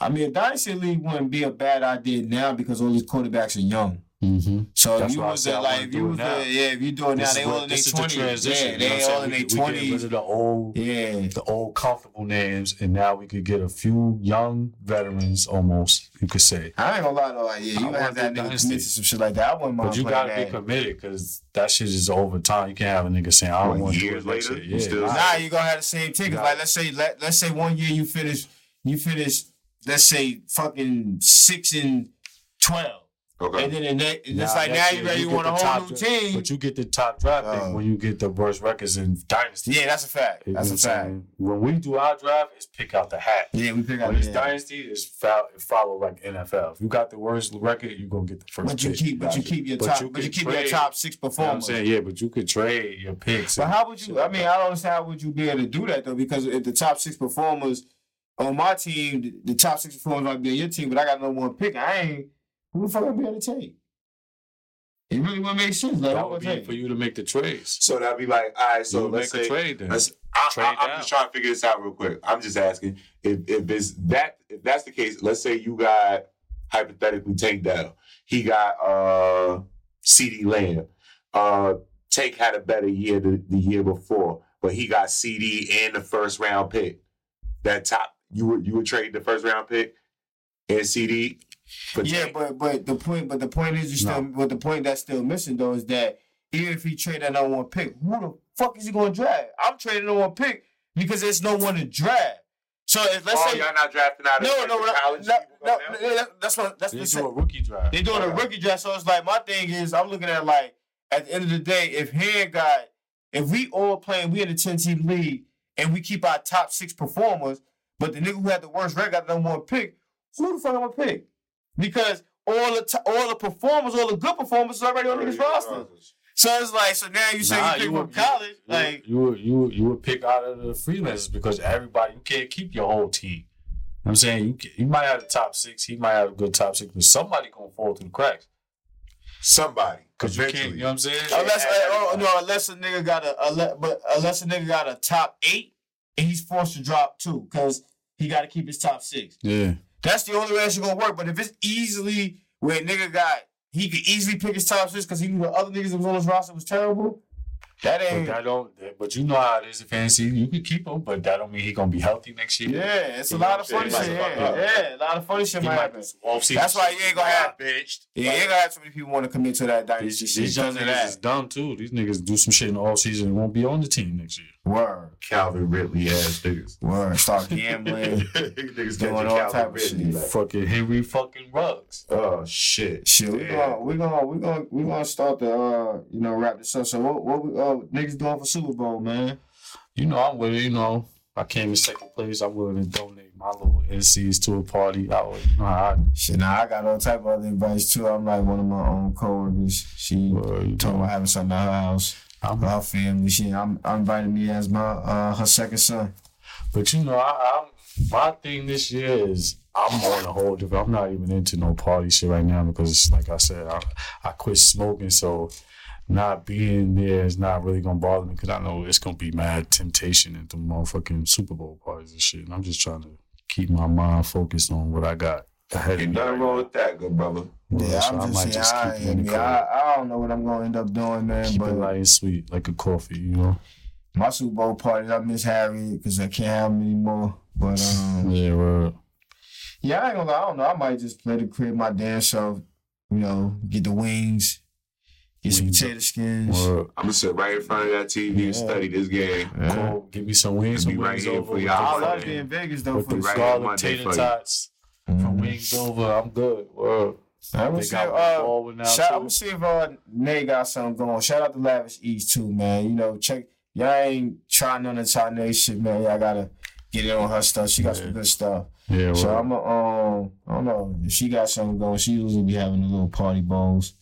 I mean, a dynasty league wouldn't be a bad idea now because all these quarterbacks are young. Mm-hmm. So That's if you was said I uh, like, if you was now. uh, yeah, if you do it now, they all in their this is the twenties. transition. Yeah, you know they saying? all in We their get- we get twenties. of the old Yeah, the old comfortable names, and now we could get a few young veterans, almost you could say. I ain't gonna lie though. Like, yeah, you gonna have want that nigga dynasty. commit to some shit like that. I wouldn't mind But you gotta be committed because that shit is over time. You can't have a nigga saying, "I don't What, want to do years it later? year." You Yeah, still- nah. Nah, you gonna have the same tickets. Nah. Like let's say let let's say one year you finish you finish let's say fucking six and twelve. Okay. And then the next it's like now you year ready, you get want a whole top new dra- team. But you get the top draft pick Oh. when you get the worst records in dynasty. yeah, that's a fact. You That's a fact. saying? When we do our draft, it's pick out the hat. Yeah, we pick out When it's yeah. dynasty, it's fo- it follow like NFL. If you got the worst record, you are gonna get the first. But you pick. keep but you keep your But top you but you can keep your top six You know what I'm performers. saying? Yeah, but you could trade your picks. But how would you? I mean. I don't understand how would you be able to do that though? Because if the top six performers on my team, the, the top six performers might be on your team, but I got no one pick. I ain't. Who the fuck I be able to take? It really wouldn't make sense. Like, that would would be for you to make the trades. So that'd be like, all right. So So you let's make say a trade then. Let's, I, Trade I, I'm just trying to figure this out real quick. I'm just asking if if it's that if that's the case. Let's say you got hypothetically Tank Dell. He got uh CeeDee Lamb. Uh, Tank had a better year the, the year before, but he got CeeDee and the first round pick. That top you would you would trade the first round pick and CeeDee. For Yeah, but but the point but the point is you still but the point that's still missing though is that even if he trade that number one pick, who the fuck is he gonna draft? I'm trading number one pick because there's no one to draft. So if let's oh, say y'all not drafting out of no, no, no, college no, no, no, that's what that's They the do a rookie draft. They doing a rookie draft, so it's like my thing is I'm looking at like at the end of the day, if Hand got if we all playing, we in the 10 team league and we keep our top six performers, but the nigga who had the worst record got the number one pick, who the fuck I'm gonna pick? Because all the t- all the performers, all the good performers is already on this roster. So it's like, so now you say Nah, you pick from would- college, you, like you would you would, you would pick out of the freelancers because everybody you can't keep your whole team. You know what I'm saying you can, you might have the top six, he might have a good top six, but somebody gonna fall through the cracks Somebody, because you can't. You know what I'm saying? unless uh, oh, no, unless a nigga got a, a but unless a nigga got a top eight and he's forced to drop two because he got to keep his top six. Yeah. That's the only way it's gonna work. But if it's easily where a nigga got he could easily pick his top six because he knew the other niggas that was on his roster was terrible. That But ain't. that don't. But you know how it is in fantasy. You can keep him, but that don't mean he gonna be healthy next year. yeah, it's a You know lot of funny shit. Yeah, yeah, a lot of funny shit might happen. do some off-season That's why you ain't gonna have. benched. Yeah, you ain't gonna have too many people want to commit to that dynasty These, these young niggas is dumb too. These niggas do some shit in the off season and won't be on the team next year. Word, Calvin Ridley ass niggas. word. Start gambling. niggas Doing catching all Calvin type of shit. Like, Fucking Henry fucking Ruggs. oh shit. Shit, we Yeah. gonna we gonna we gonna we gonna start the uh you know wrap this up. So what what we uh niggas doing for Super Bowl, man? you know, I'm with it. You know, I came in second place. I'm willing to donate my little NCs to a party. I would, you know I Shit, now I got all type of other advice too. I'm like one of my own coworkers. She Well, you talking know, about having something at her house, I'm, her family. She, I'm, I'm inviting me as my uh her second son. but you know, I, I'm my thing this year is I'm on a whole different. I'm not even into no party shit right now because, like I said, I, I quit smoking, so not being there is not really gonna bother me because I know it's gonna be mad temptation at the motherfucking Super Bowl parties and shit. And I'm just trying to keep my mind focused on what I got Ain't me. nothing right wrong with that, good brother. Yeah, so I'm just saying, I, I, mean, I, I don't know what I'm gonna end up doing, man. keep but it light and sweet, like a coffee, you know. my Super Bowl parties, I miss Harry because I can't have him anymore. But um, Yeah, right. yeah, I ain't gonna. I don't know. I might just play the crib my damn self. You know, get the wings, get some Wings. potato skins. Word. I'm gonna sit right in front of that TV Yeah. and study this game. Yeah. Cool. Give me some wings, Be some right wings here over for y'all. I the love being in Vegas though. with For the the right garlic Monday tater you. from Mhm. wings over. I'm good. Word. I'm gonna see, uh, shout, I'm gonna see if uh, Nate got something going. Shout out to Lavish East too, man. You know, check y'all ain't trying none of China shit, man. Y'all gotta get it on her stuff. She got Yeah. some good stuff. Yeah, So. I'm a, um, I don't know if she got something going. She usually be having the little party bowls.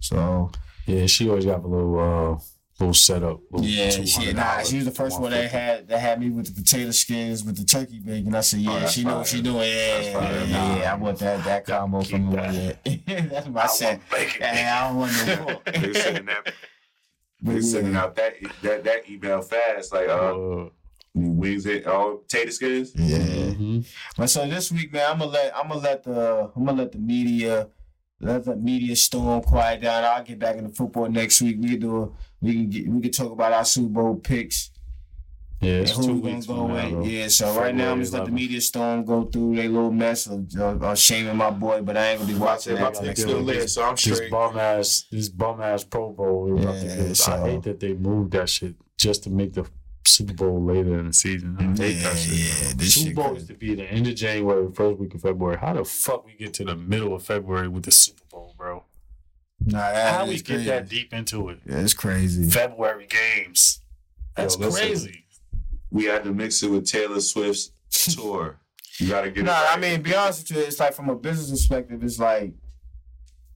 So yeah. She always got a little, uh, little setup. Little yeah, she nah, she was the first one that had that had me with the potato skins with the turkey bacon. I said, yeah, Oh, that's she know what she doing. Yeah, yeah, yeah, yeah. I want that that combo keep from her. that. Yeah, that's what I said. bacon. Yeah, I don't want no more. They sending that. They But sending out that that that email fast. Like uh, Uh, wings it all potato skins. Yeah. mhm. But so this week, man, I'm gonna let I'm gonna let the I'm gonna let the media let the media storm quiet down. I'll get back into football next week. We can do a, we can get we can talk about our Super Bowl picks Yeah, it's who two we gonna go from now, with. bro. Yeah, so right now I'm just let the media storm go through their little mess of, of, of shaming my boy, but I ain't gonna be watching About that to next still week. live, so I'm This straight. bum ass, this bum ass Pro Bowl. we about to Yeah, get. I so- hate that they moved that shit just to make the Super Bowl later in the season. I hate Yeah, that shit. yeah, this Super Bowl crazy. used to be the end of January, first week of February. How the fuck we get to the middle of February with the Super Bowl, bro? Nah, that How is we get that deep into it? Yeah, it's crazy. February games. That's Yo, crazy. We had to mix it with Taylor Swift's tour. You gotta get Nah, it right. I mean, be honest with you, it's like from a business perspective, it's like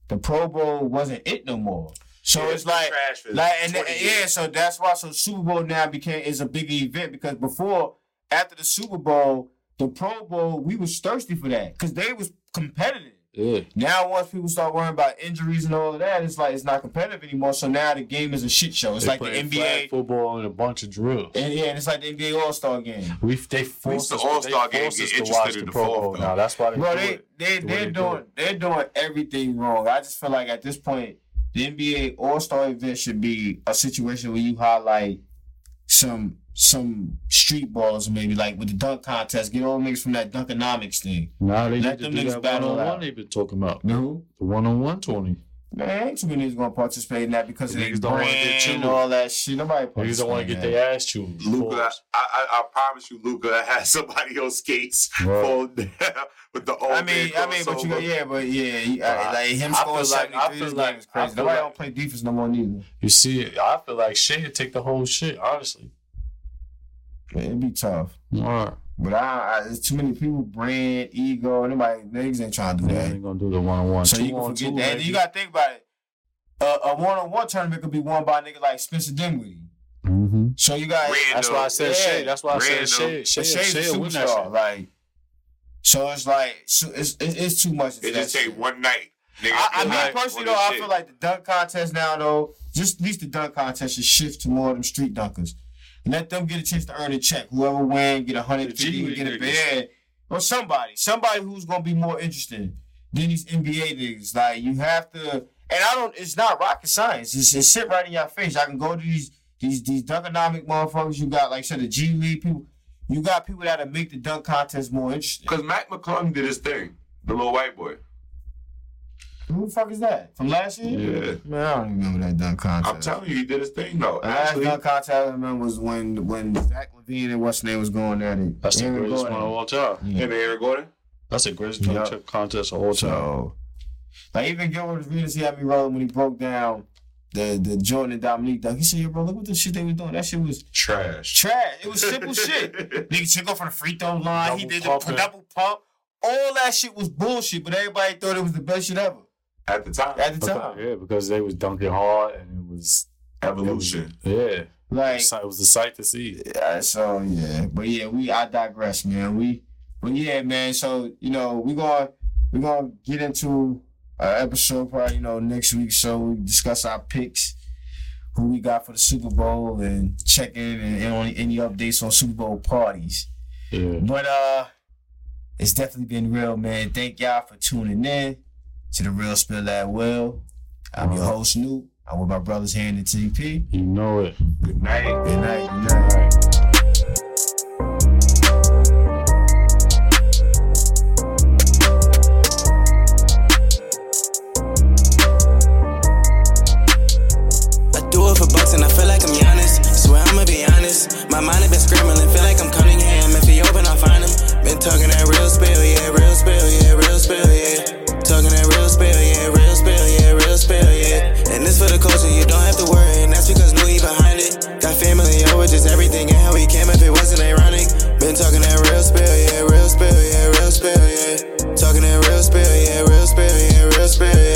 the Pro Bowl wasn't it no more. So Yeah, it's like, trash like, and 20 yeah, so that's why so Super Bowl now became is a bigger event because before, after the Super Bowl, the Pro Bowl, we was thirsty for that because they was competitive. Yeah. Now, once people start worrying about injuries and all of that, it's like it's not competitive anymore. So now the game is a shit show. It's They like the NBA, flag football and a bunch of drills. and yeah, and it's like the NBA All Star game. We they forced the All-Star they game forced get interested watch in the the Pro Bowl now. That's why they Bro, do they it. they the they're they do doing it. they're doing everything wrong. I just feel like at this point, the NBA All Star event should be a situation where you highlight some some street ballers, maybe like with the dunk contest. Get all niggas from that dunkonomics thing. Nah, they Let them niggas battle one on out. one they've been talking about. No, The one on one Tony. man, ain't too many niggas gonna participate in that because of Niggas their don't wanna get brand chewed. and all that shit. Nobody Niggas don't want to get participate their ass chewed. Luka, I, I, I promise you, Luka had somebody on skates Right. fall down with the old. I mean, I mean, but you got yeah, but yeah, you, I, Nah, like him I scoring feel like- I seventy three. like- is I crazy. Nobody like- don't play defense no more neither. You see, I feel like Shai would take the whole shit, honestly. Man, it'd be tough. All right. But I, I there's too many people, brand, ego, nobody niggas ain't trying to do They that. ain't gonna do the one on one. So you can forget that. And you gotta think about it. Uh, a one on one tournament could be won by a nigga like Spencer Dinwiddie. hmm So you got Random. That's why I said Yeah. Shai. That's why I said Random. Shai. Shai, but Shai's Shai a will win that superstar. shit. Like, so it's like so it's it's, it's too much. It just take one night. Nigga, I, I mean, night personally though, this I feel like the dunk contest now though, just at least the dunk contest should shift to more of them street dunkers. Let them get a chance to earn a check. Whoever win, get a hundred G get a bed. Or somebody. Somebody who's gonna be more interested than these NBA niggas. Like you have to and I don't it's not rocket science. It's, it's shit right in your face. I can go to these these these dunkonomic motherfuckers. You got like I said the G League people. You got people that'll make the dunk contest more interesting. Because Mac McClung did his thing. The little white boy. Who the fuck is that? From last year? Yeah. Man, I don't even remember that dunk contest. I'm telling you, he did his thing though. The last Actually, dunk contest I remember was when when Zach LaVine and what's his name was going at it. That's the Aaron greatest one Gordon. of all time. Yeah. him and Aaron Gordon. That's the greatest Yeah. contest contest of all time. So, like even Gilbert Arenas, he had me rolling when he broke down the the Jordan and Dominique dunk. He said, "Yo, bro, look what the shit they was doing. That shit was Trash. trash. It was simple shit. Nigga took off from the free throw line. he Double did the double pump. All that shit was bullshit, but everybody thought it was the best shit ever At the time. at the Because, time. yeah, because they was dunking hard and it was Evolution. yeah. Like, it was a sight to see. yeah, so yeah, but yeah, we I digress, man. We, but yeah, man. So you know, we gonna we gonna get into an episode probably you know next week. So we discuss our picks, who we got for the Super Bowl, and check in and, and on any updates on Super Bowl parties. Yeah. But uh, it's definitely been real, man. Thank y'all for tuning in to the Real Spill at Will. I'm your uh-huh. host, Snoop. I'm with my brothers, Han and TP. You know it. Good night. Good night. Good night. for the culture, you don't have to worry, and that's because Louis behind it. Got family over just everything, and how we came If it wasn't ironic. Been talking that real spill, yeah, real spill, yeah, real spill, yeah. Talking that real spill, yeah, real spill, yeah, real spill, yeah.